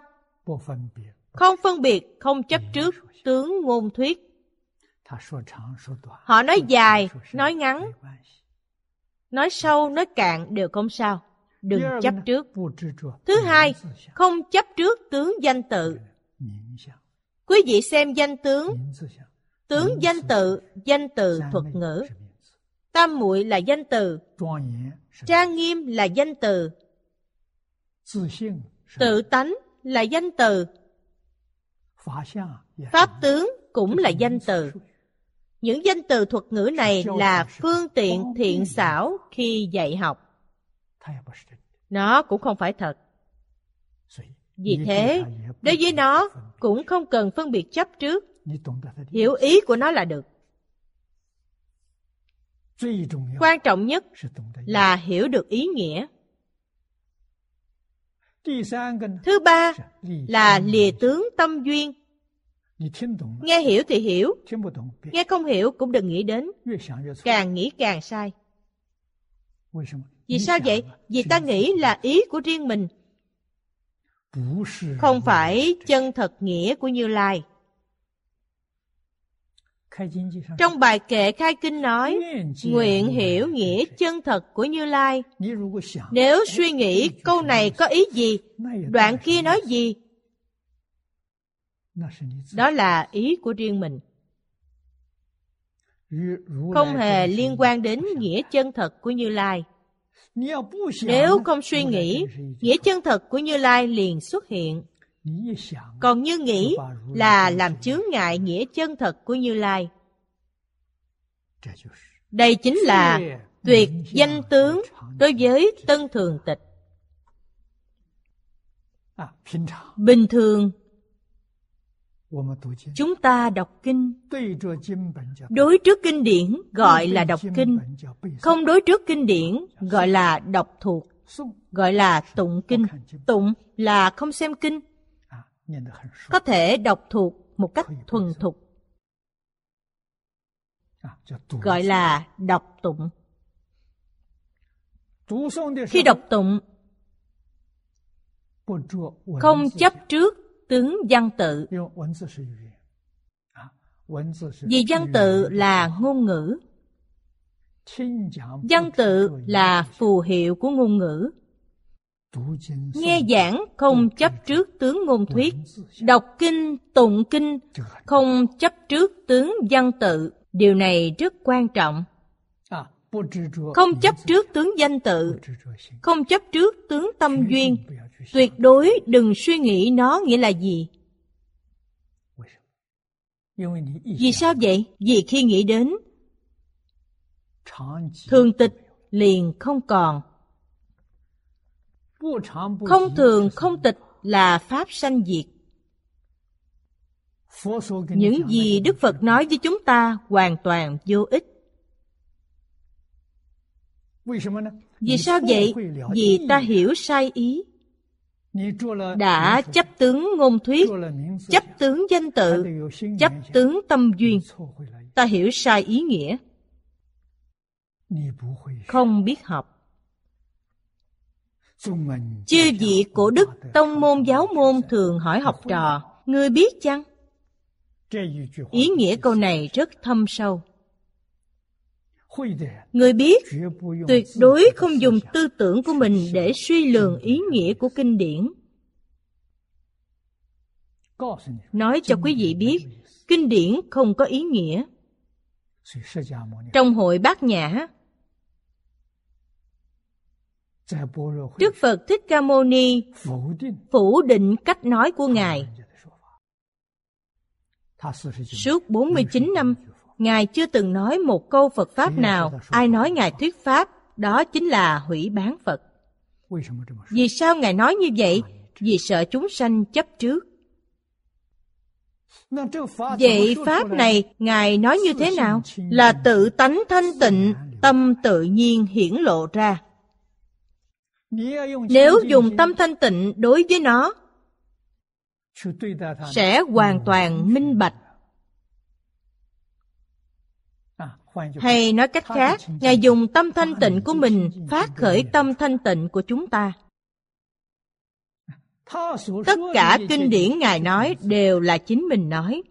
Không phân biệt, không chấp trước tướng ngôn thuyết. Họ nói dài, nói ngắn, nói sâu, nói cạn đều không sao. Đừng chấp trước. Thứ hai, không chấp trước tướng danh tự. Quý vị xem danh tướng, tướng danh tự, danh từ thuật ngữ. Tam muội là danh từ, trang nghiêm là danh từ, tự tánh là danh từ, pháp tướng cũng là danh từ. Những danh từ thuật ngữ này là phương tiện thiện xảo khi dạy học. Nó cũng không phải thật. Vì thế, đối với nó cũng không cần phân biệt chấp trước. Hiểu ý của nó là được. Quan trọng nhất là hiểu được ý nghĩa. Thứ ba là lìa tướng tâm duyên. Nghe hiểu thì hiểu, nghe không hiểu cũng đừng nghĩ đến. Càng nghĩ càng sai. Vì sao vậy? Vì ta nghĩ là ý của riêng mình, không phải chân thật nghĩa của Như Lai. Trong bài kệ khai kinh nói, nguyện hiểu nghĩa chân thật của Như Lai. Nếu suy nghĩ câu này có ý gì, đoạn kia nói gì, đó là ý của riêng mình. Không hề liên quan đến nghĩa chân thật của Như Lai. Nếu không suy nghĩ, nghĩa chân thật của Như Lai liền xuất hiện. Còn như nghĩ là làm chướng ngại nghĩa chân thật của Như Lai. Đây chính là tuyệt danh tướng đối với tân thường tịch. Bình thường, chúng ta đọc kinh. đối trước kinh điển gọi là đọc kinh. không đối trước kinh điển gọi là đọc thuộc. Gọi là tụng kinh. Tụng là không xem kinh. Có thể đọc thuộc một cách thuần thục. Gọi là đọc tụng. Khi đọc tụng không chấp trước tướng văn tự. vì văn tự là ngôn ngữ. Văn tự là phù hiệu của ngôn ngữ. nghe giảng không chấp trước tướng ngôn thuyết. đọc kinh tụng kinh không chấp trước tướng văn tự. điều này rất quan trọng không chấp trước tướng danh tự không chấp trước tướng tâm duyên. tuyệt đối đừng suy nghĩ nó nghĩa là gì. vì sao vậy? Vì khi nghĩ đến thường tịch liền không còn. không thường không tịch là pháp sanh diệt. Những gì đức phật nói với chúng ta hoàn toàn vô ích vì sao vậy? vì ta hiểu sai ý. đã chấp tướng ngôn thuyết chấp tướng danh tự chấp tướng tâm duyên. ta hiểu sai ý nghĩa. không biết học. Chư vị cổ đức tông môn giáo môn thường hỏi học trò. Ngươi biết chăng? Ý nghĩa câu này rất thâm sâu người biết, tuyệt đối không dùng tư tưởng của mình để suy lường ý nghĩa của kinh điển. Nói cho quý vị biết, kinh điển không có ý nghĩa. Trong hội bát nhã, đức phật thích ca mâu ni phủ định cách nói của ngài. Suốt 49 năm Ngài chưa từng nói một câu Phật Pháp nào, ai nói Ngài thuyết Pháp, đó chính là hủy bán Phật. Vì sao Ngài nói như vậy? Vì sợ chúng sanh chấp trước. Vậy Pháp này, Ngài nói như thế nào? Là tự tánh thanh tịnh, tâm tự nhiên hiển lộ ra. Nếu dùng tâm thanh tịnh đối với nó, sẽ hoàn toàn minh bạch hay nói cách khác ngài dùng tâm thanh tịnh của mình phát khởi tâm thanh tịnh của chúng ta. Tất cả kinh điển ngài nói đều là chính mình nói.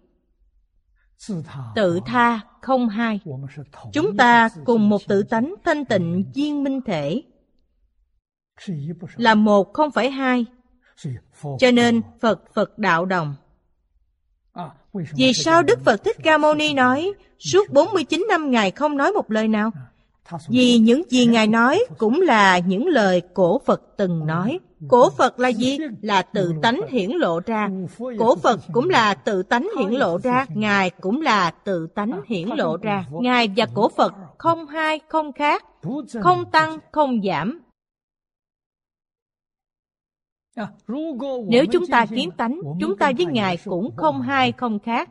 Tự tha không hai. chúng ta cùng một tự tánh thanh tịnh viên minh thể. Là một không phải hai. Cho nên phật phật đạo đồng vì sao Đức Phật Thích Ca Mâu Ni nói suốt 49 năm Ngài không nói một lời nào? Vì những gì Ngài nói cũng là những lời cổ Phật từng nói. Cổ Phật là gì? Là tự tánh hiển lộ ra. Cổ Phật cũng là tự tánh hiển lộ ra. Ngài cũng là tự tánh hiển lộ ra. Ngài và cổ Phật không hai không khác, không tăng không giảm, nếu chúng ta kiến tánh, chúng ta với Ngài cũng không hai không khác.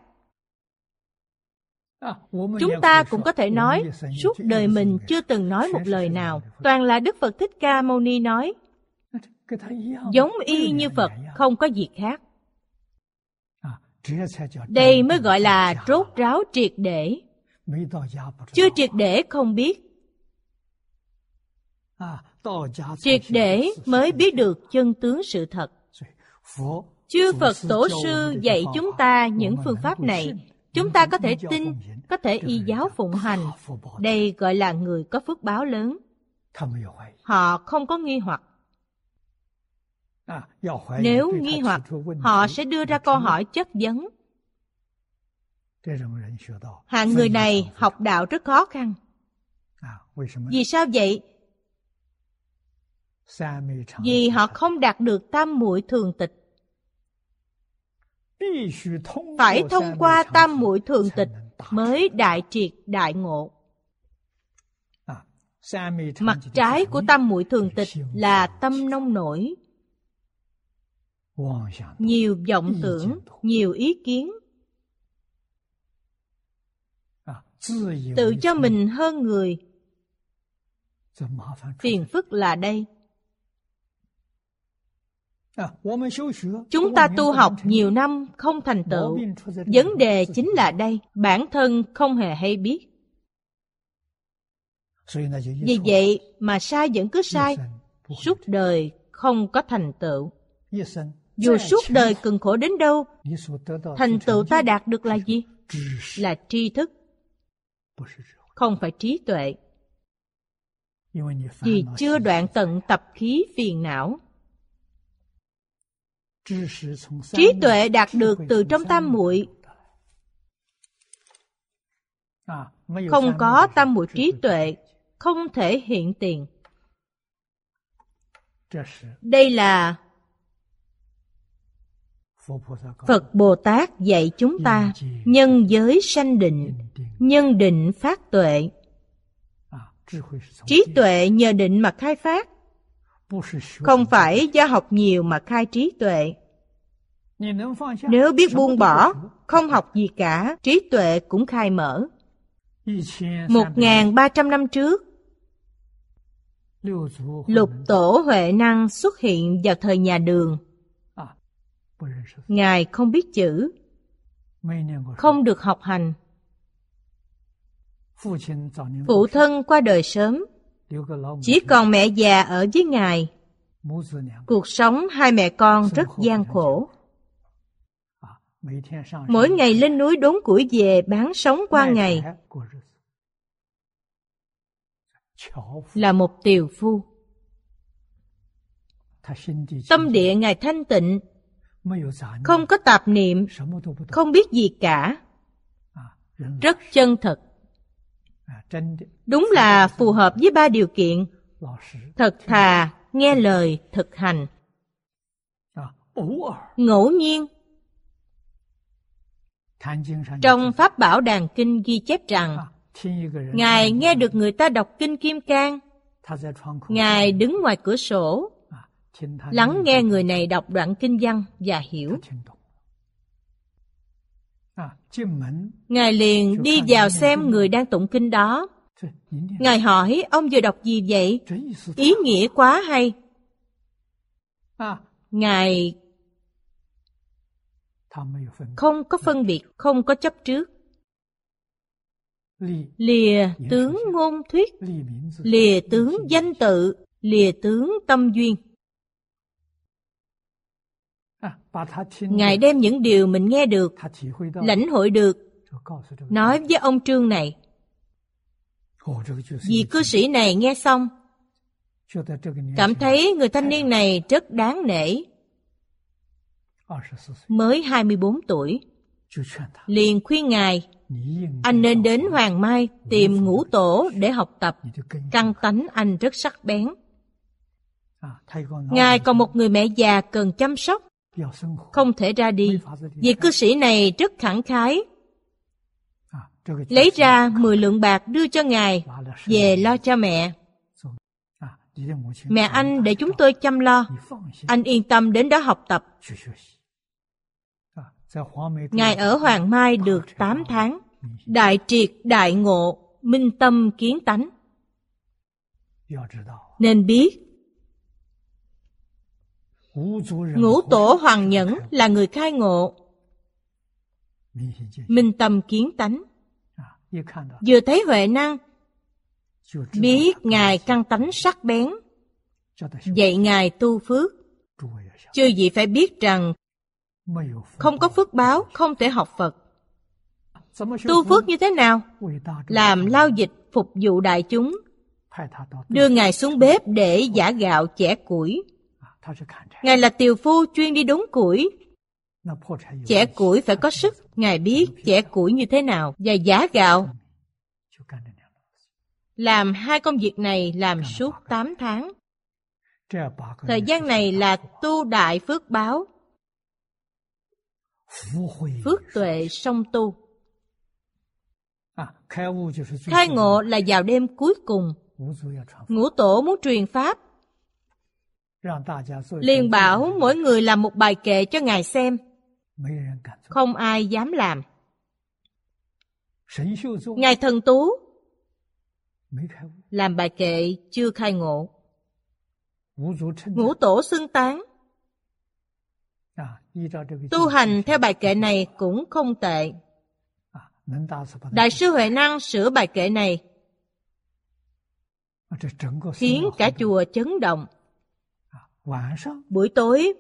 Chúng ta cũng có thể nói, suốt đời mình chưa từng nói một lời nào, toàn là Đức Phật Thích Ca Mâu Ni nói. Giống y như Phật, không có gì khác. Đây mới gọi là rốt ráo triệt để. Chưa triệt để không biết. Triệt để mới biết được chân tướng sự thật. Chư Phật Tổ Sư dạy chúng ta những phương pháp này. Chúng ta có thể tin, có thể y giáo phụng hành. Đây gọi là người có phước báo lớn. Họ không có nghi hoặc. Nếu nghi hoặc, họ sẽ đưa ra câu hỏi chất vấn. Hạng người này học đạo rất khó khăn. Vì sao vậy? Vì họ không đạt được tam muội thường tịch. phải thông qua tam muội thường tịch mới đại triệt đại ngộ. Mặt trái của tam muội thường tịch là tâm nông nổi. nhiều vọng tưởng nhiều ý kiến. Tự cho mình hơn người. Phiền phức là đây chúng ta tu học nhiều năm không thành tựu. vấn đề chính là đây bản thân không hề hay biết. Vì vậy mà sai vẫn cứ sai suốt đời không có thành tựu. Dù suốt đời cần khổ đến đâu thành tựu ta đạt được là gì? Là tri thức. Không phải trí tuệ. Vì chưa đoạn tận tập khí phiền não trí tuệ đạt được từ trong tam muội. Không có tam muội trí tuệ, không thể hiện tiền. Đây là phật bồ tát dạy chúng ta nhân giới sanh định, nhân định phát tuệ. Trí tuệ nhờ định mà khai phát không phải do học nhiều mà khai trí tuệ. Nếu biết buông bỏ không học gì cả trí tuệ cũng khai mở. Một ngàn ba trăm năm trước lục tổ huệ năng xuất hiện vào thời nhà đường. Ngài không biết chữ không được học hành. Phụ thân qua đời sớm chỉ còn mẹ già ở với ngài. cuộc sống hai mẹ con rất gian khổ. Mỗi ngày lên núi đốn củi về bán sống qua ngày. là một tiều phu. Tâm địa ngài thanh tịnh. Không có tạp niệm. Không biết gì cả. Rất chân thật À, đúng là phù hợp với ba điều kiện. Thật thà, nghe lời, thực hành. Ngẫu nhiên. Trong pháp bảo đàn kinh ghi chép rằng, ngài nghe được người ta đọc kinh kim cang. Ngài đứng ngoài cửa sổ, lắng nghe người này đọc đoạn kinh văn và hiểu ngài liền đi vào xem người đang tụng kinh đó. Ngài hỏi ông vừa đọc gì vậy? Ý nghĩa quá hay. Ngài không có phân biệt không có chấp trước. Lìa tướng ngôn thuyết. Lìa tướng danh tự. Lìa tướng tâm duyên ngài đem những điều mình nghe được, lãnh hội được. Nói với ông trương này. Vì cư sĩ này nghe xong, cảm thấy người thanh niên này rất đáng nể. Mới 24 tuổi, liền khuyên ngài, anh nên đến Hoàng Mai tìm ngũ tổ để học tập. Căn tánh anh rất sắc bén. Ngài còn một người mẹ già cần chăm sóc không thể ra đi. Vì cư sĩ này rất khẳng khái. Lấy ra 10 lượng bạc đưa cho ngài về lo cho mẹ. Mẹ anh để chúng tôi chăm lo. Anh yên tâm đến đó học tập. Ngài ở hoàng mai được 8 tháng. đại triệt đại ngộ minh tâm kiến tánh. Nên biết ngũ tổ hoàng nhẫn là người khai ngộ. Minh tâm kiến tánh. Vừa thấy huệ năng biết ngài căn tánh sắc bén. Dạy ngài tu phước. Chưa gì phải biết rằng không có phước báo, không thể học phật. Tu phước như thế nào? Làm lao dịch phục vụ đại chúng. Đưa ngài xuống bếp để giả gạo chẻ củi ngài là tiều phu chuyên đi đốn củi. Chẻ củi phải có sức. Ngài biết chẻ củi như thế nào và giá gạo. Làm hai công việc này làm suốt 8 tháng. Thời gian này là tu đại phước báo. Phước tuệ song tu. Khai ngộ là vào đêm cuối cùng. Ngũ tổ muốn truyền pháp liền bảo mỗi người làm một bài kệ cho ngài xem. Không ai dám làm. Ngài thần tú. Làm bài kệ chưa khai ngộ. Ngũ tổ xưng tán. Tu hành theo bài kệ này cũng không tệ. Đại sư huệ năng sửa bài kệ này. Khiến cả chùa chấn động buổi tối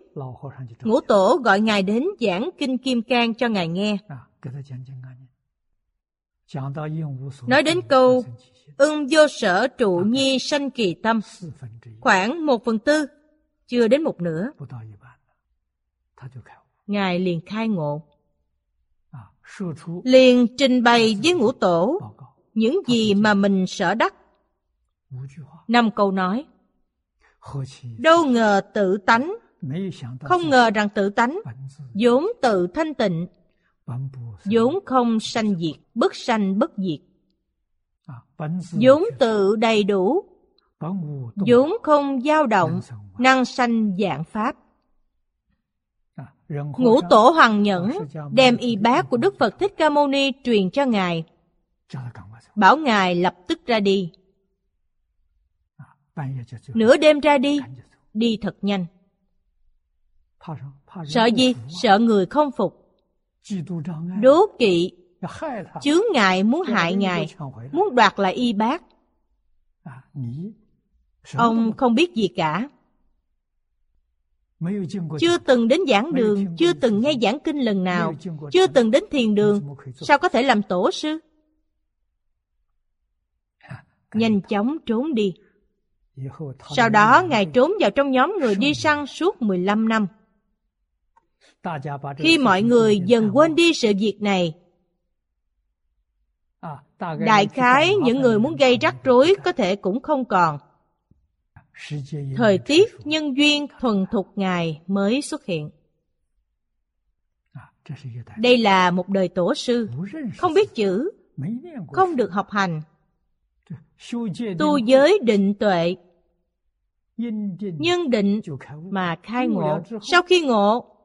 ngũ tổ gọi ngài đến giảng kinh kim cang cho ngài nghe nói đến câu ưng vô sở trụ nhi sanh kỳ tâm。khoảng một phần tư chưa đến một nửa。ngài liền khai ngộ。liền trình bày với ngũ tổ。những gì mà mình sở đắc。năm câu nói đâu ngờ tự tánh. không ngờ rằng tự tánh vốn tự thanh tịnh vốn không sanh diệt. bất sanh bất diệt. Vốn tự đầy đủ vốn không dao động năng sanh dạng pháp. Ngũ tổ hoàng nhẫn đem y bác của đức phật thích ca mâu ni truyền cho ngài. Bảo ngài lập tức ra đi nửa đêm ra đi đi thật nhanh. sợ gì? sợ người không phục. đố kỵ. chướng ngại muốn hại ngài. muốn đoạt lại y bác. ông không biết gì cả. Chưa từng đến giảng đường chưa từng nghe giảng kinh lần nào chưa từng đến thiền đường. sao có thể làm tổ sư? Nhanh chóng trốn đi sau đó ngài trốn vào trong nhóm người đi săn suốt 15 năm. Khi mọi người dần quên đi sự việc này đại khái những người muốn gây rắc rối có thể cũng không còn. Thời tiết nhân duyên thuần thục ngài mới xuất hiện. Đây là một đời tổ sư không biết chữ không được học hành. Tu giới định tuệ nhân định mà khai ngộ sau khi ngộ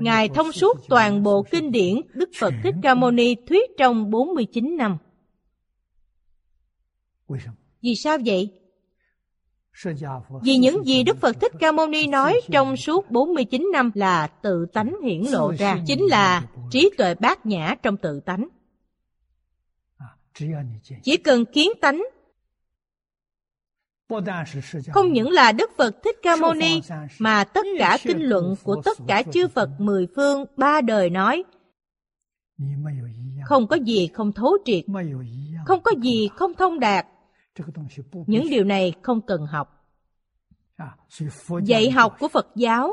Ngài thông suốt toàn bộ kinh điển Đức Phật Thích Ca Mâu Ni thuyết trong 49 năm. Vì sao vậy? Vì những gì Đức Phật Thích Ca Mâu Ni nói trong suốt 49 năm là tự tánh hiển lộ ra, chính là trí tuệ bát nhã trong tự tánh. Chỉ cần kiến tánh không những là Đức Phật Thích Ca Mâu Ni mà tất cả kinh luận của tất cả chư Phật mười phương ba đời nói không có gì không thấu triệt, không có gì không thông đạt. Những điều này không cần học. Dạy học của Phật giáo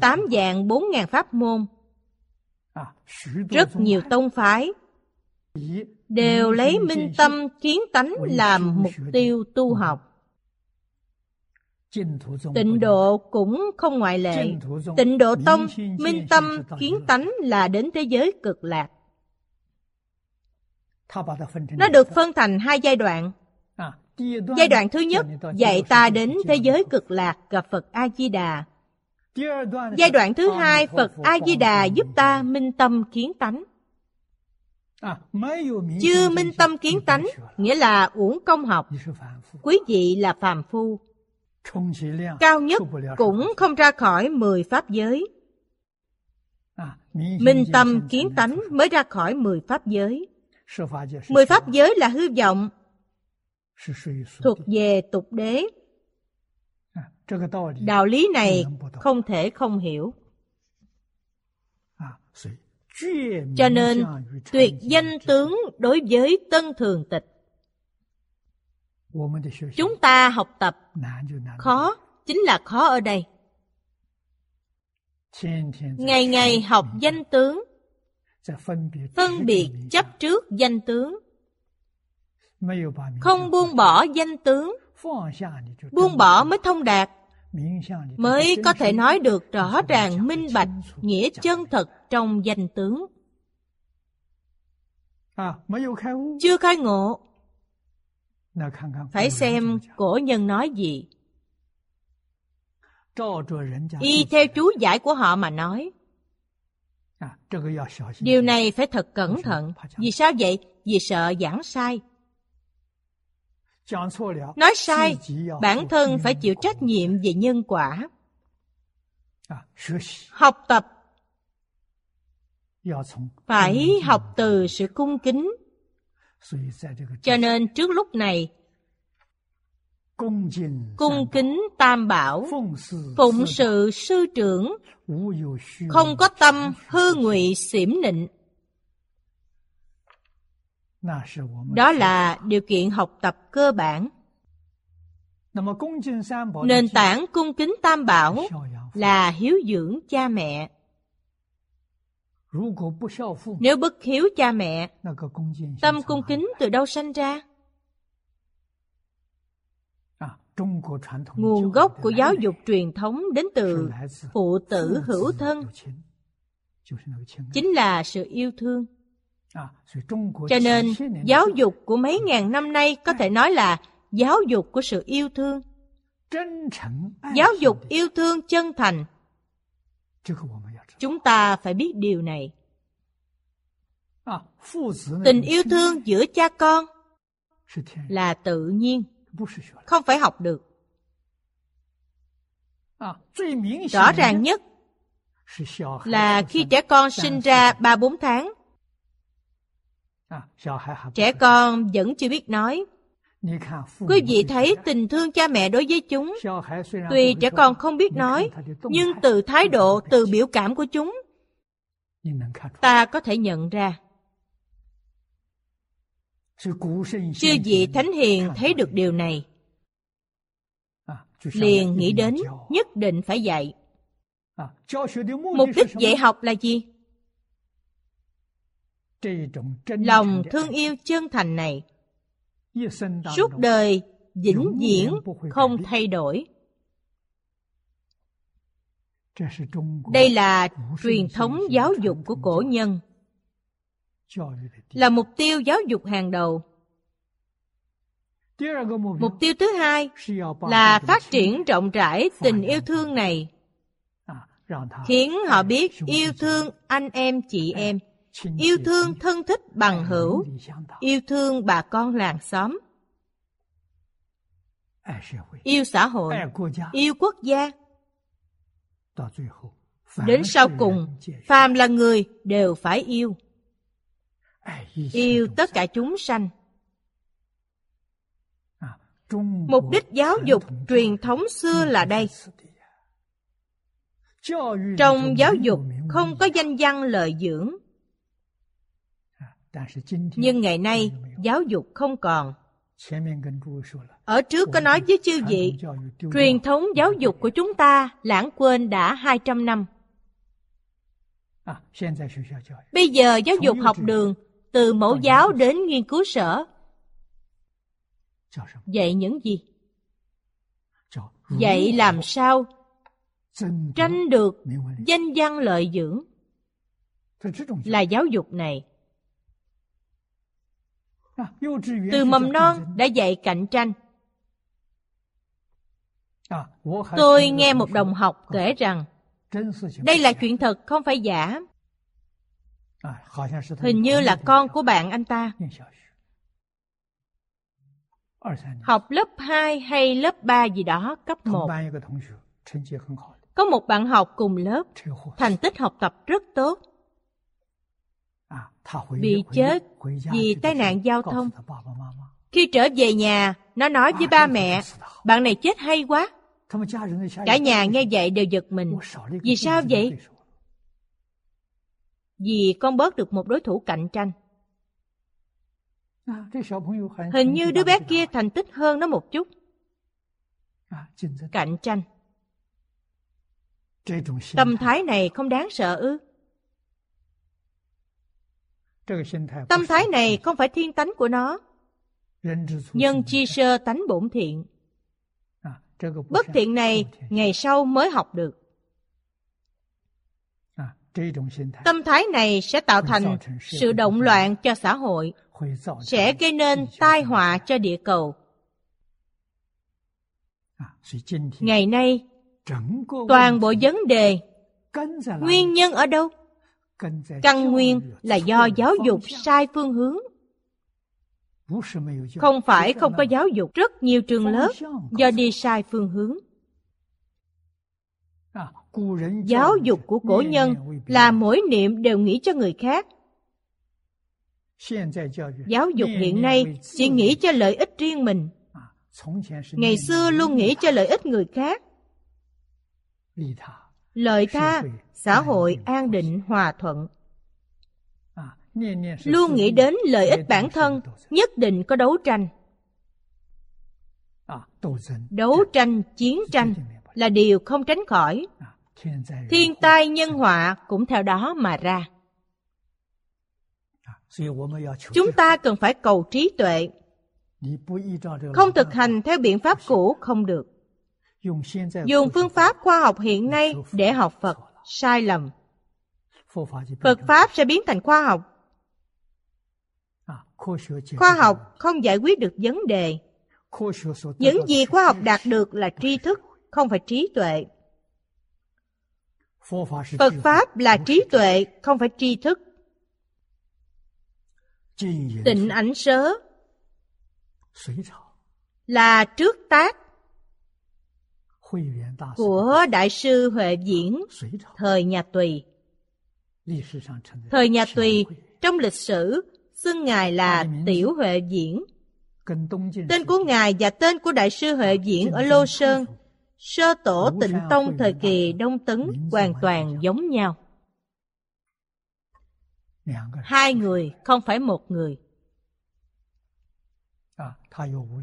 tám dạng bốn ngàn pháp môn. rất nhiều tông phái đều lấy minh tâm kiến tánh làm mục tiêu tu học. Tịnh độ cũng không ngoại lệ. Tịnh độ tông minh tâm kiến tánh là đến thế giới cực lạc. Nó được phân thành hai giai đoạn. Giai đoạn thứ nhất dạy ta đến thế giới cực lạc gặp phật a di đà giai đoạn thứ hai phật a di đà giúp ta minh tâm kiến tánh chưa minh tâm kiến tánh nghĩa là uổng công học. Quý vị là phàm phu. Cao nhất cũng không ra khỏi mười pháp giới. Minh tâm kiến tánh mới ra khỏi mười pháp giới. Mười pháp giới là hư vọng thuộc về tục đế. Đạo lý này không thể không hiểu cho nên tuyệt danh tướng đối với tân thường tịch. Chúng ta học tập. Khó chính là khó ở đây. Ngày ngày học danh tướng phân biệt chấp trước danh tướng. Không buông bỏ danh tướng buông bỏ mới thông đạt mới có thể nói được rõ ràng, minh bạch, nghĩa chân thật trong danh tướng. Chưa khai ngộ. Phải xem cổ nhân nói gì. Y theo chú giải của họ mà nói. Điều này phải thật cẩn thận. Vì sao vậy? Vì sợ giảng sai nói sai bản thân phải chịu trách nhiệm về nhân quả. Học tập. phải học từ sự cung kính. cho nên trước lúc này cung kính tam bảo phụng sự sư trưởng không có tâm hư ngụy xỉm nịnh đó là điều kiện học tập cơ bản. nền tảng cung kính tam bảo là hiếu dưỡng cha mẹ. nếu bất hiếu cha mẹ tâm cung kính từ đâu sanh ra? nguồn gốc của giáo dục truyền thống đến từ phụ tử hữu thân. chính là sự yêu thương cho nên giáo dục của mấy ngàn năm nay có thể nói là giáo dục của sự yêu thương. Giáo dục yêu thương chân thành. Chúng ta phải biết điều này. Tình yêu thương giữa cha con là tự nhiên không phải học được. Rõ ràng nhất là khi trẻ con sinh ra ba bốn tháng trẻ con vẫn chưa biết nói. Quý vị thấy tình thương cha mẹ đối với chúng. Tuy trẻ con không biết nói nhưng từ thái độ từ biểu cảm của chúng ta có thể nhận ra. Chư vị thánh hiền thấy được điều này. Liền nghĩ đến nhất định phải dạy. Mục đích dạy học là gì lòng thương yêu chân thành này suốt đời vĩnh viễn không thay đổi. Đây là truyền thống giáo dục của cổ nhân. Là mục tiêu giáo dục hàng đầu. Mục tiêu thứ hai là phát triển rộng rãi tình yêu thương này. Khiến họ biết yêu thương anh em chị em yêu thương thân thích bằng hữu yêu thương bà con làng xóm yêu xã hội yêu quốc gia đến sau cùng phàm là người đều phải yêu yêu tất cả chúng sanh mục đích giáo dục truyền thống xưa là đây trong giáo dục không có danh văn lợi dưỡng nhưng ngày nay giáo dục không còn. ở trước có nói với chư vị truyền thống giáo dục của chúng ta lãng quên đã 200 năm. Bây giờ giáo dục học đường từ mẫu giáo đến nghiên cứu sở. dạy những gì? Dạy làm sao? Tranh được danh văn lợi dưỡng. Là giáo dục này từ mầm non đã dạy cạnh tranh. tôi nghe một đồng học kể rằng đây là chuyện thật không phải giả. hình như là con của bạn anh ta. học lớp 2 hay lớp 3 gì đó cấp 1 có một bạn học cùng lớp thành tích học tập rất tốt bị chết vì tai nạn giao thông. khi trở về nhà nó nói với ba mẹ bạn này chết hay quá. Cả nhà nghe vậy đều giật mình. Vì sao vậy? vì con bớt được một đối thủ cạnh tranh. Hình như đứa bé kia thành tích hơn nó một chút. Cạnh tranh. Tâm thái này không đáng sợ ư tâm thái này không phải thiên tánh của nó. Nhân chi sơ tánh bổn thiện. Bất thiện này ngày sau mới học được. Tâm thái này sẽ tạo thành sự động loạn cho xã hội sẽ gây nên tai họa cho địa cầu. Ngày nay toàn bộ vấn đề nguyên nhân ở đâu căn nguyên là do giáo dục sai phương hướng. Không phải không có giáo dục. Rất nhiều trường lớp do đi sai phương hướng. Giáo dục của cổ nhân là mỗi niệm đều nghĩ cho người khác. Giáo dục hiện nay chỉ nghĩ cho lợi ích riêng mình. Ngày xưa luôn nghĩ cho lợi ích người khác lợi tha xã hội an định hòa thuận. Luôn nghĩ đến lợi ích bản thân nhất định có đấu tranh. Đấu tranh chiến tranh là điều không tránh khỏi. Thiên tai nhân họa cũng theo đó mà ra. Chúng ta cần phải cầu trí tuệ. Không thực hành theo biện pháp cũ không được dùng phương pháp khoa học hiện nay để học phật sai lầm. Phật pháp sẽ biến thành khoa học. Khoa học không giải quyết được vấn đề. Những gì khoa học đạt được là tri thức không phải trí tuệ. Phật pháp là trí tuệ không phải tri thức. Tịnh ảnh sớ là trước tác của đại sư huệ diễn thời nhà tùy. thời nhà tùy trong lịch sử xưng ngài là tiểu huệ diễn. Tên của ngài và tên của đại sư huệ diễn ở lô sơn sơ tổ tịnh tông thời kỳ đông tấn hoàn toàn giống nhau. Hai người không phải một người.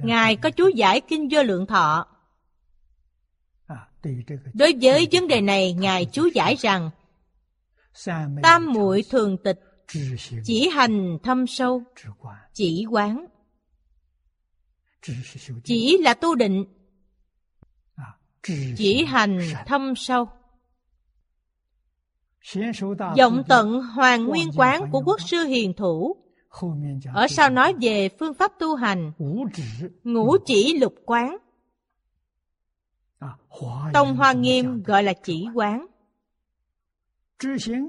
Ngài có chú giải kinh vô lượng thọ đối với vấn đề này, ngài chú giải rằng, tam muội thường tịch chỉ hành thâm sâu, chỉ quán. Chỉ là tu định, chỉ hành thâm sâu. Giọng tận Hoàng Nguyên Quán của quốc sư hiền thủ. Ở sau nói về phương pháp tu hành, Ngũ chỉ lục quán. Tông Hoa Nghiêm gọi là chỉ quán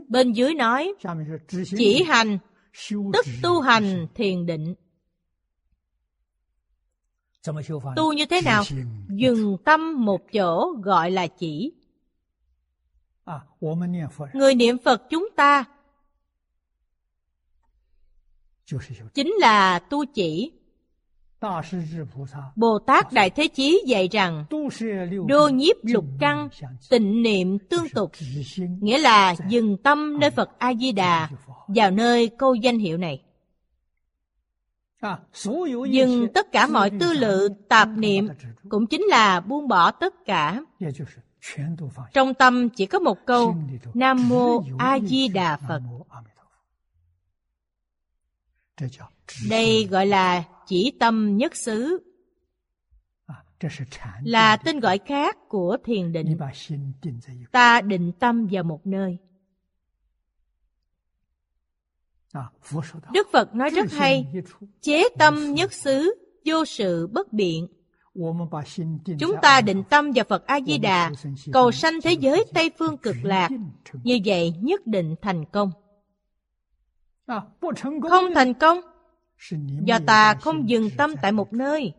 Bên dưới nói, Chỉ hành, Tức tu hành thiền định Tu như thế nào? Dừng tâm một chỗ gọi là chỉ Người niệm Phật chúng ta chính là tu chỉ. Bồ Tát Đại Thế Chí dạy rằng đô nhiếp lục căn, tịnh niệm tương tục, nghĩa là dừng tâm nơi Phật A-di-đà vào nơi câu danh hiệu này. Dừng tất cả mọi tư lự, tạp niệm cũng chính là buông bỏ tất cả. Trong tâm chỉ có một câu Nam Mô A Di Đà Phật. Đây gọi là chỉ tâm nhất xứ. Là tên gọi khác của thiền định. Ta định tâm vào một nơi. Đức Phật nói rất hay, chế tâm nhất xứ, vô sự bất biện. Chúng ta định tâm vào Phật A-di-đà, cầu sanh thế giới Tây Phương cực lạc, như vậy nhất định thành công. Không thành công, do ta không dừng tâm tại một nơi.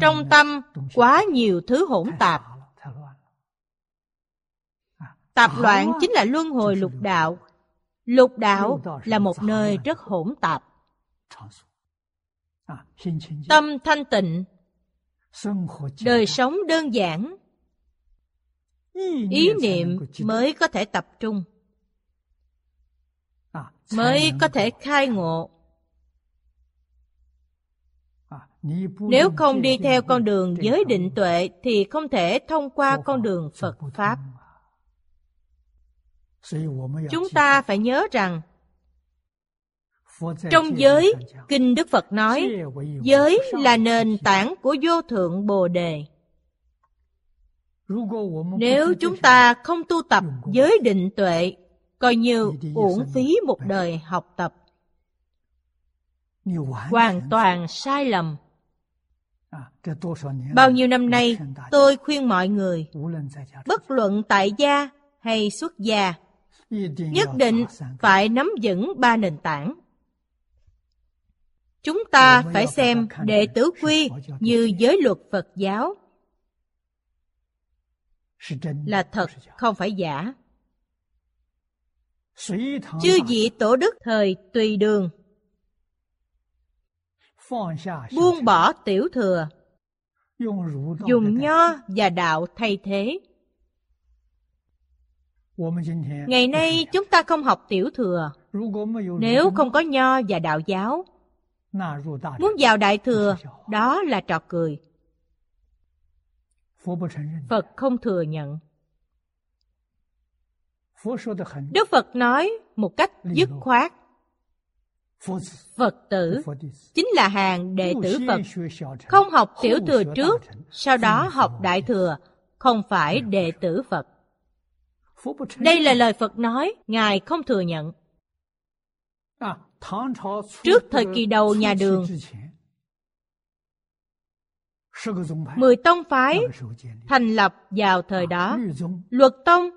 Trong tâm quá nhiều thứ hỗn tạp. Tạp loạn chính là luân hồi lục đạo. Lục đạo là một nơi rất hỗn tạp. Tâm thanh tịnh. Đời sống đơn giản. Ý niệm mới có thể tập trung. Mới có thể khai ngộ nếu không đi theo con đường giới định tuệ thì không thể thông qua con đường phật pháp chúng ta phải nhớ rằng trong giới, Kinh Đức Phật nói, giới là nền tảng của vô thượng Bồ Đề. Nếu chúng ta không tu tập giới định tuệ, coi như uổng phí một đời học tập. Hoàn toàn sai lầm. Bao nhiêu năm nay, tôi khuyên mọi người, bất luận tại gia hay xuất gia, nhất định phải nắm vững ba nền tảng. Chúng ta phải xem đệ tử quy như giới luật Phật giáo. Là thật, không phải giả. Chư vị tổ đức thời tùy đường buông bỏ tiểu thừa。dùng nho và đạo thay thế。ngày nay chúng ta không học tiểu thừa。nếu không có nho và đạo giáo muốn vào đại thừa đó là trò cười。phật không thừa nhận。đức phật nói một cách dứt khoát Phật tử chính là hàng đệ tử Phật, không học tiểu thừa trước, sau đó học đại thừa, không phải đệ tử Phật. Đây là lời Phật nói, Ngài không thừa nhận. Trước thời kỳ đầu nhà đường, Mười tông phái thành lập vào thời đó. Luật tông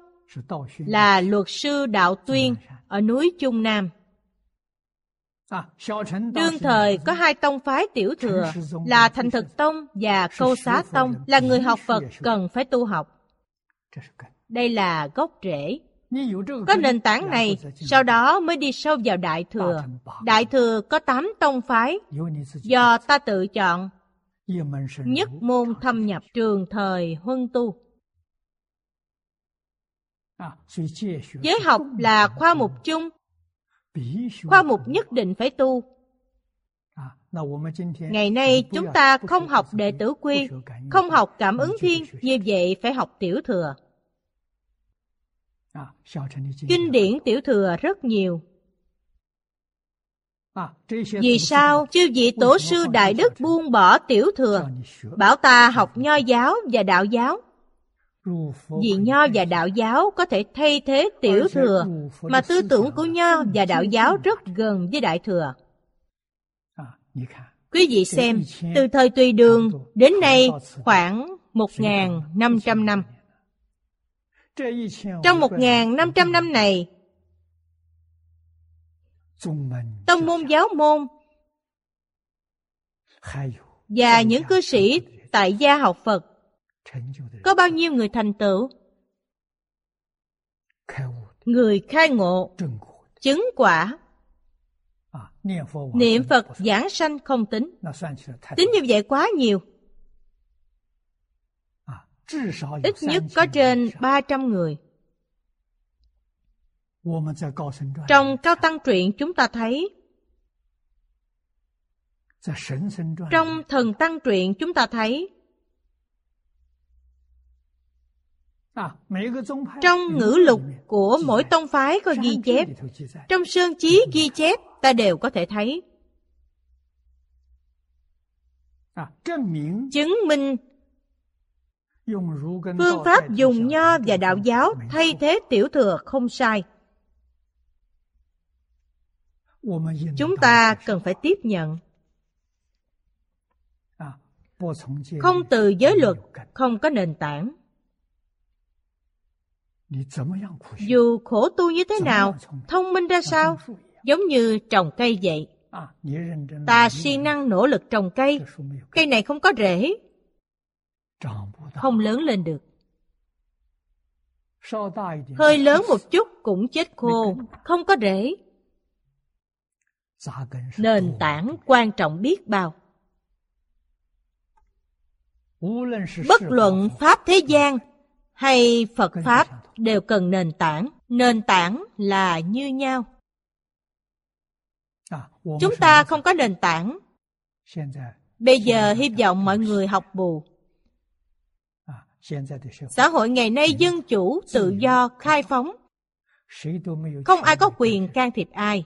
là luật sư đạo tuyên ở núi Trung Nam. Đương thời có hai tông phái tiểu thừa là Thành Thực Tông và Câu Xá Tông là người học Phật cần phải tu học. Đây là gốc rễ. Có nền tảng này, sau đó mới đi sâu vào Đại Thừa. Đại Thừa có tám tông phái, do ta tự chọn. Nhất môn thâm nhập trường thời huân tu. Giới học là khoa mục chung khoa mục nhất định phải tu. Ngày nay chúng ta không học đệ tử quy không học cảm ứng thiên như vậy phải học tiểu thừa. Kinh điển tiểu thừa rất nhiều. Vì sao chư vị tổ sư đại đức buông bỏ tiểu thừa bảo ta học nho giáo và đạo giáo vì nho và đạo giáo có thể thay thế tiểu thừa, mà tư tưởng của nho và đạo giáo rất gần với đại thừa. Quý vị xem, từ thời tùy đường đến nay khoảng 1.500 năm. Trong 1.500 năm này, tông môn giáo môn và những cư sĩ tại gia học Phật có bao nhiêu người thành tựu? Người khai ngộ, chứng quả, niệm Phật giảng sanh không tính. Tính như vậy quá nhiều. Ít nhất có trên 300 người. Trong Cao Tăng Truyện chúng ta thấy Trong Thần Tăng Truyện chúng ta thấy Trong ngữ lục của mỗi tông phái có ghi chép, trong sơn chí ghi chép ta đều có thể thấy. Chứng minh phương pháp dùng nho và đạo giáo thay thế tiểu thừa không sai. Chúng ta cần phải tiếp nhận. Không từ giới luật, không có nền tảng. Dù khổ tu như thế nào, thông minh ra sao, giống như trồng cây vậy. Ta siêng năng nỗ lực trồng cây, cây này không có rễ, không lớn lên được. Hơi lớn một chút cũng chết khô, không có rễ. Nền tảng quan trọng biết bao. Bất luận Pháp thế gian hay Phật Pháp đều cần nền tảng. Nền tảng là như nhau. Chúng ta không có nền tảng. Bây giờ hy vọng mọi người học bù. Xã hội ngày nay dân chủ, tự do, khai phóng. Không ai có quyền can thiệp ai.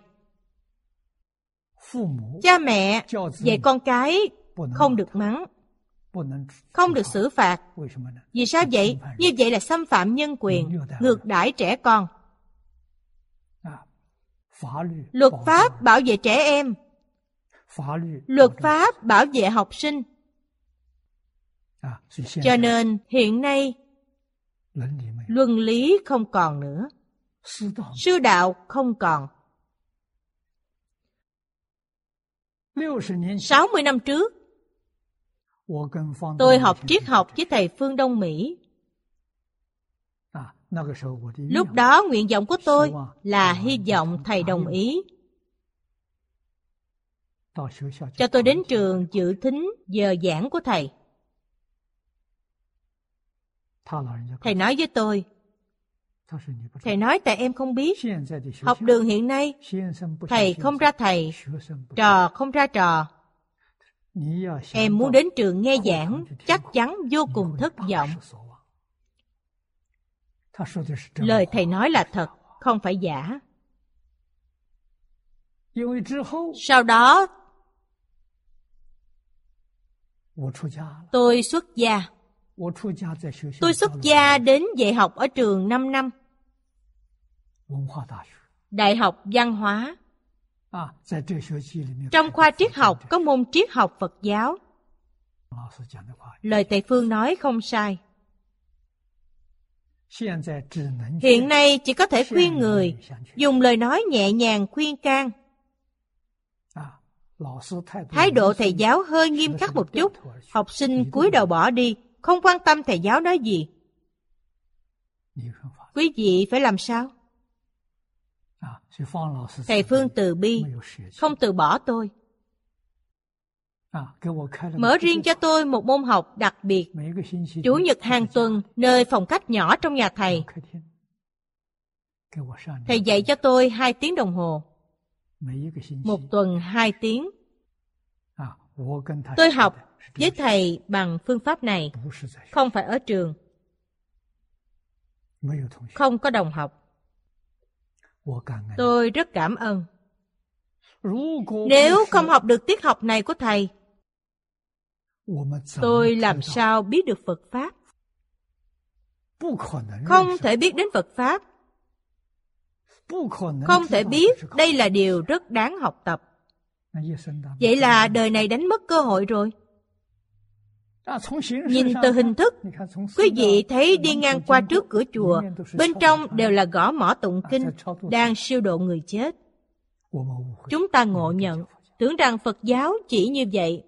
Cha mẹ dạy con cái không được mắng không được xử phạt. Vì sao vậy? Như vậy là xâm phạm nhân quyền, ngược đãi trẻ con. Luật pháp bảo vệ trẻ em. Luật pháp bảo vệ học sinh. cho nên hiện nay luân lý không còn nữa sư đạo không còn 60 năm trước, tôi học triết học với thầy Phương Đông Mỹ. Lúc đó nguyện vọng của tôi là hy vọng thầy đồng ý cho tôi đến trường dự thính giờ giảng của thầy. Thầy nói với tôi, Thầy nói tại em không biết. Học đường hiện nay, thầy không ra thầy, trò không ra trò. Em muốn đến trường nghe giảng, chắc chắn vô cùng thất vọng. Lời thầy nói là thật, không phải giả. Sau đó, tôi xuất gia. Tôi xuất gia đến dạy học ở trường 5 năm. Đại học văn hóa. Trong khoa triết học có môn triết học Phật giáo. Lời thầy Phương nói không sai. Hiện nay chỉ có thể khuyên người, dùng lời nói nhẹ nhàng khuyên can. Thái độ thầy giáo hơi nghiêm khắc một chút, học sinh cúi đầu bỏ đi, không quan tâm thầy giáo nói gì. Quý vị phải làm sao? Thầy Phương từ bi, không từ bỏ tôi. Mở riêng cho tôi một môn học đặc biệt, Chủ nhật hàng tuần nơi phòng khách nhỏ trong nhà thầy. Thầy dạy cho tôi hai tiếng đồng hồ. Một tuần hai tiếng. Tôi học với thầy bằng phương pháp này, không phải ở trường. Không có đồng học. Tôi rất cảm ơn. Nếu không học được tiết học này của thầy, tôi làm sao biết được Phật Pháp? Không thể biết đến Phật Pháp. Không thể biết đây là điều rất đáng học tập. Vậy là đời này đánh mất cơ hội rồi. Nhìn từ hình thức, quý vị thấy đi ngang qua trước cửa chùa, bên trong đều là gõ mỏ tụng kinh, đang siêu độ người chết. Chúng ta ngộ nhận, tưởng rằng Phật giáo chỉ như vậy.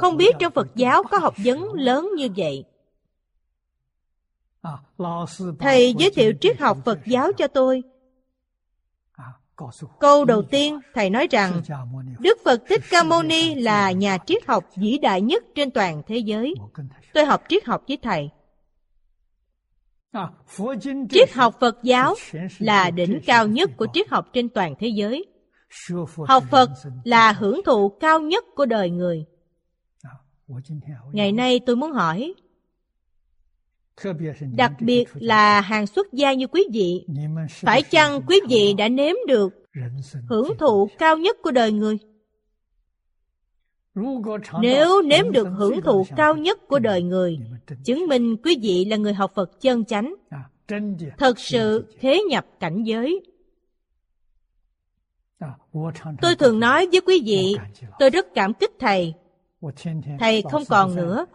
Không biết trong Phật giáo có học vấn lớn như vậy. Thầy giới thiệu triết học Phật giáo cho tôi, Câu đầu tiên, Thầy nói rằng Đức Phật Thích Ca Mâu Ni là nhà triết học vĩ đại nhất trên toàn thế giới. Tôi học triết học với Thầy. Triết học Phật giáo là đỉnh cao nhất của triết học trên toàn thế giới. Học Phật là hưởng thụ cao nhất của đời người. Ngày nay tôi muốn hỏi, đặc biệt là hàng xuất gia như quý vị. Phải chăng quý vị đã nếm được hưởng thụ cao nhất của đời người? Nếu nếm được hưởng thụ cao nhất của đời người chứng minh quý vị là người học phật chân chánh. Thật sự thế nhập cảnh giới. Tôi thường nói với quý vị tôi rất cảm kích thầy Thầy không còn nữa.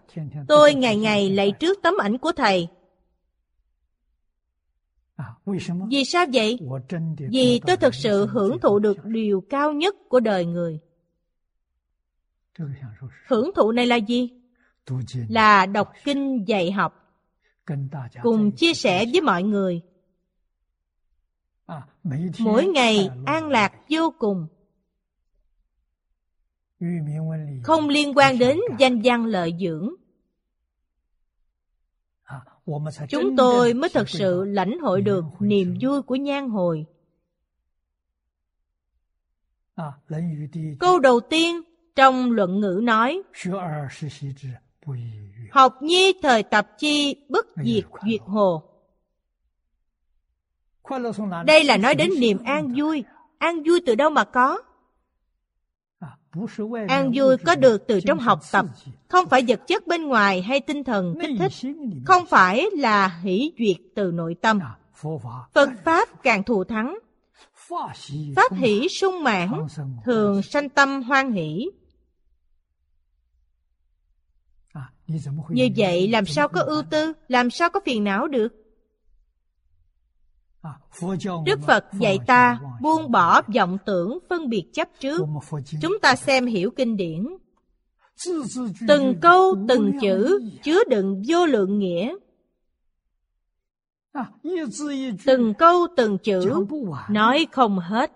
Tôi ngày ngày lạy trước tấm ảnh của thầy. Vì sao vậy? Vì tôi thực sự hưởng thụ được điều cao nhất của đời người. Hưởng thụ này là gì? Là đọc kinh dạy học, cùng chia sẻ với mọi người. Mỗi ngày an lạc vô cùng không liên quan đến danh văn lợi dưỡng. Chúng tôi mới thật sự lãnh hội được niềm vui của nhan hồi. Câu đầu tiên trong luận ngữ nói học nhi thời tập chi bất diệt duyệt hồ. Đây là nói đến niềm an vui. An vui từ đâu mà có An vui có được từ trong học tập, không phải vật chất bên ngoài hay tinh thần kích thích, không phải là hỷ duyệt từ nội tâm. Phật Pháp càng thù thắng, Pháp hỷ sung mãn, thường sanh tâm hoan hỷ. Như vậy làm sao có ưu tư, làm sao có phiền não được? Đức Phật dạy ta buông bỏ vọng tưởng phân biệt chấp trước. Chúng ta xem hiểu kinh điển. Từng câu, từng chữ chứa đựng vô lượng nghĩa. Từng câu, từng chữ nói không hết.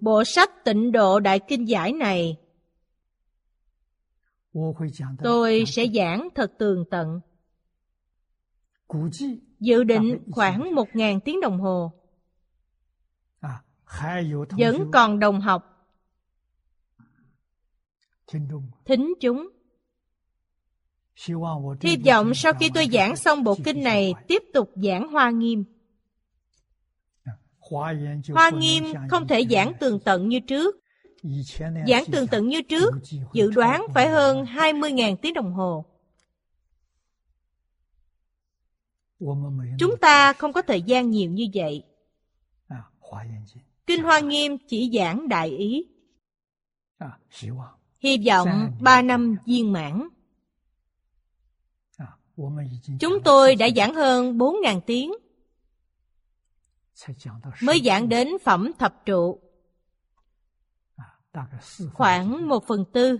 Bộ sách tịnh độ đại kinh giải này tôi sẽ giảng thật tường tận. Dự định khoảng một ngàn tiếng đồng hồ. Vẫn còn đồng học. Thính chúng. Hy vọng sau khi tôi giảng xong bộ kinh này, tiếp tục giảng Hoa Nghiêm. Hoa Nghiêm không thể giảng tường tận như trước. Giảng tường tận như trước, dự đoán phải hơn 20.000 tiếng đồng hồ. Chúng ta không có thời gian nhiều như vậy. Kinh Hoa Nghiêm chỉ giảng đại ý. Hy vọng ba năm viên mãn. Chúng tôi đã giảng hơn 4.000 tiếng. Mới giảng đến phẩm thập trụ. Khoảng một phần tư.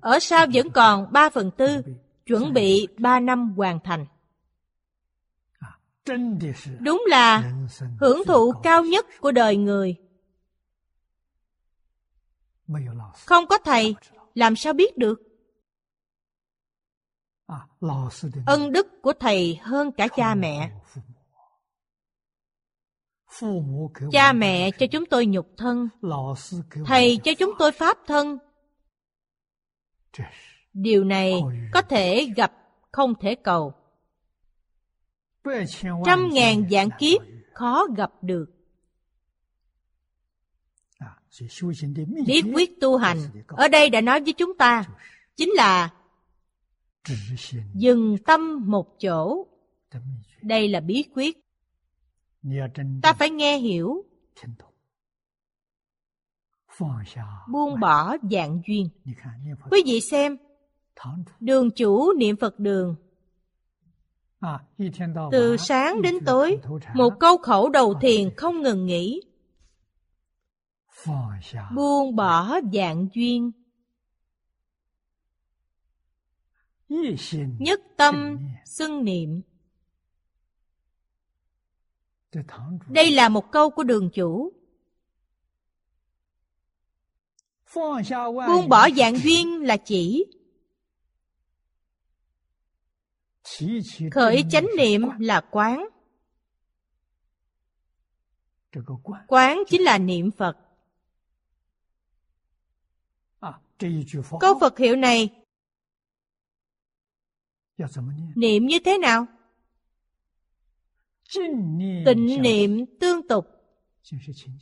Ở sau vẫn còn ba phần tư, chuẩn bị ba năm hoàn thành. Đúng là hưởng thụ cao nhất của đời người. Không có thầy, làm sao biết được? Ân đức của thầy hơn cả cha mẹ. Cha mẹ cho chúng tôi nhục thân, thầy cho chúng tôi pháp thân. Điều này có thể gặp, không thể cầu. Trăm ngàn dạng kiếp khó gặp được. Bí quyết tu hành ở đây đã nói với chúng ta chính là dừng tâm một chỗ. Đây là bí quyết. Ta phải nghe hiểu. Buông bỏ dạng duyên. Quý vị xem, đường chủ niệm Phật đường. Từ sáng đến tối, một câu khẩu đầu thiền không ngừng nghỉ. Buông bỏ dạng duyên. Nhất tâm xưng niệm. Đây là một câu của đường chủ. Buông bỏ dạng duyên là chỉ khởi chánh niệm là quán. Quán. Chính là niệm phật. Câu phật hiệu này niệm như thế nào? Tịnh niệm tương tục.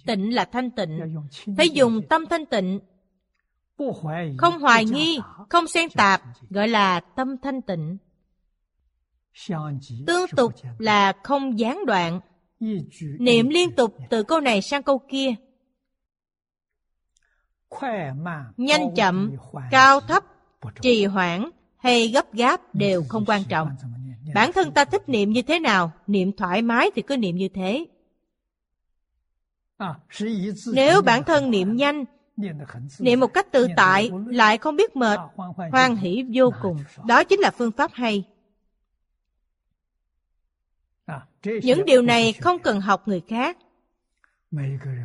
Tịnh là thanh tịnh. Phải dùng tâm thanh tịnh. Không hoài nghi không xen tạp gọi là tâm thanh tịnh tương tục là không gián đoạn. Niệm liên tục từ câu này sang câu kia. nhanh chậm cao thấp trì hoãn hay gấp gáp đều không quan trọng. bản thân ta thích niệm như thế nào niệm thoải mái thì cứ niệm như thế. nếu bản thân niệm nhanh niệm một cách tự tại lại không biết mệt hoan hỷ vô cùng。đó chính là phương pháp hay những điều này không cần học người khác.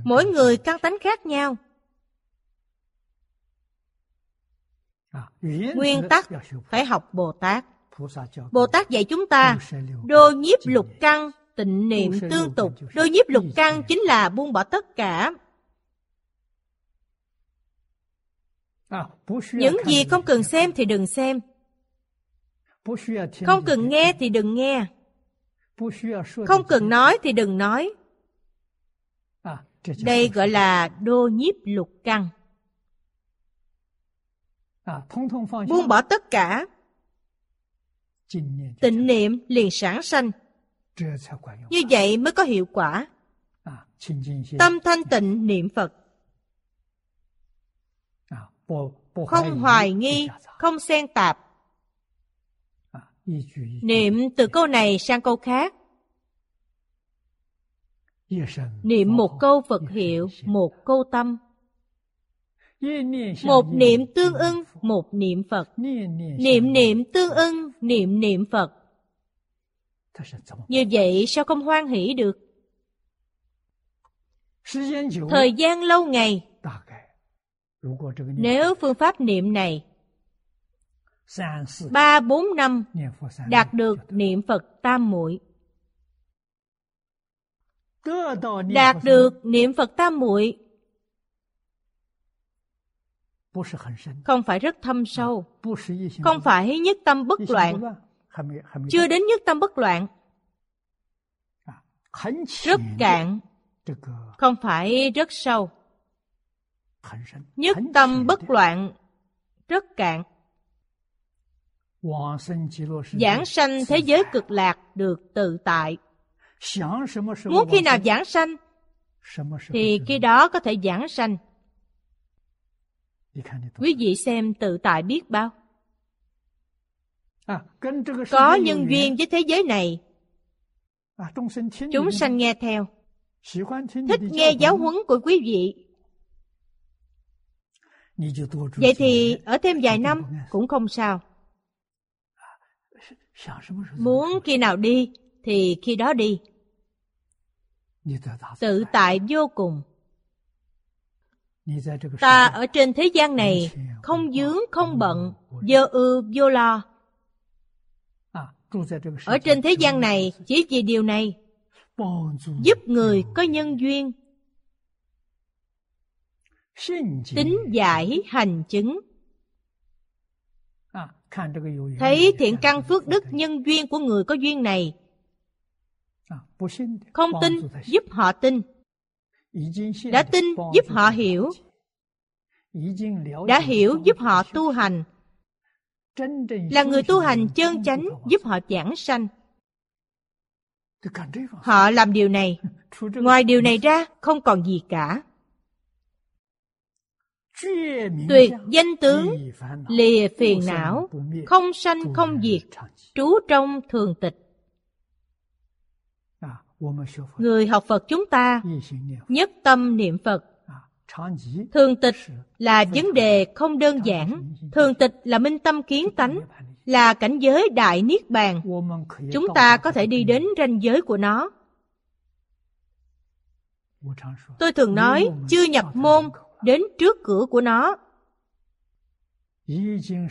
Mỗi người căn tánh khác nhau. Nguyên tắc phải học bồ tát. bồ tát dạy chúng ta đô nhiếp lục căn tịnh niệm tương tục. Đô nhiếp lục căn chính là buông bỏ tất cả. Những gì không cần xem thì đừng xem. Không cần nghe thì đừng nghe không cần nói thì đừng nói. Đây gọi là đô nhiếp lục căn. Buông bỏ tất cả. Tịnh niệm liền sản sanh. Như vậy mới có hiệu quả. Tâm thanh tịnh niệm phật. Không hoài nghi, không xen tạp. Niệm từ câu này sang câu khác. Niệm một câu Phật hiệu, một câu tâm. Một niệm tương ưng, một niệm Phật. Niệm niệm tương ưng, niệm niệm Phật. Như vậy sao không hoan hỷ được? Thời gian lâu ngày, nếu phương pháp niệm này ba bốn năm đạt được niệm Phật tam muội. Đạt được niệm Phật tam muội. Không phải rất thâm sâu. không phải nhất tâm bất loạn. chưa đến nhất tâm bất loạn. Rất cạn. Không phải rất sâu. Nhất tâm bất loạn. Rất cạn giảng sanh thế giới cực lạc được tự tại. muốn khi nào giảng sanh thì khi đó có thể giảng sanh. quý vị xem tự tại biết bao. có nhân duyên với thế giới này. chúng sanh nghe theo. thích nghe giáo huấn của quý vị. vậy thì ở thêm vài năm cũng không sao muốn khi nào đi thì khi đó đi. Tự tại vô cùng. Ta ở trên thế gian này không dướng không bận dơ ư vô lo. Ở trên thế gian này chỉ vì điều này giúp người có nhân duyên. Tính giải hành chứng thấy thiện căn phước đức nhân duyên của người có duyên này. Không tin giúp họ tin. Đã tin giúp họ hiểu. Đã hiểu giúp họ tu hành. Là người tu hành chân chánh giúp họ giảng sanh. Họ làm điều này. Ngoài điều này ra không còn gì cả tuyệt danh tướng lìa phiền não không sanh không diệt trú trong thường tịch. Người học phật chúng ta nhất tâm niệm phật. Thường tịch là vấn đề không đơn giản. thường tịch là minh tâm kiến tánh là cảnh giới đại niết bàn. chúng ta có thể đi đến ranh giới của nó. tôi thường nói chưa nhập môn đến trước cửa của nó.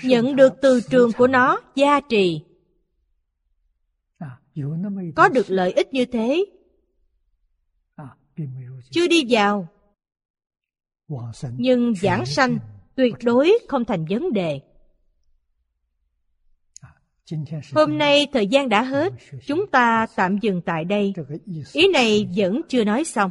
Nhận được từ trường của nó gia trì. Có được lợi ích như thế? Chưa đi vào. Nhưng giảng sanh tuyệt đối không thành vấn đề. Hôm nay thời gian đã hết. Chúng ta tạm dừng tại đây. Ý này vẫn chưa nói xong.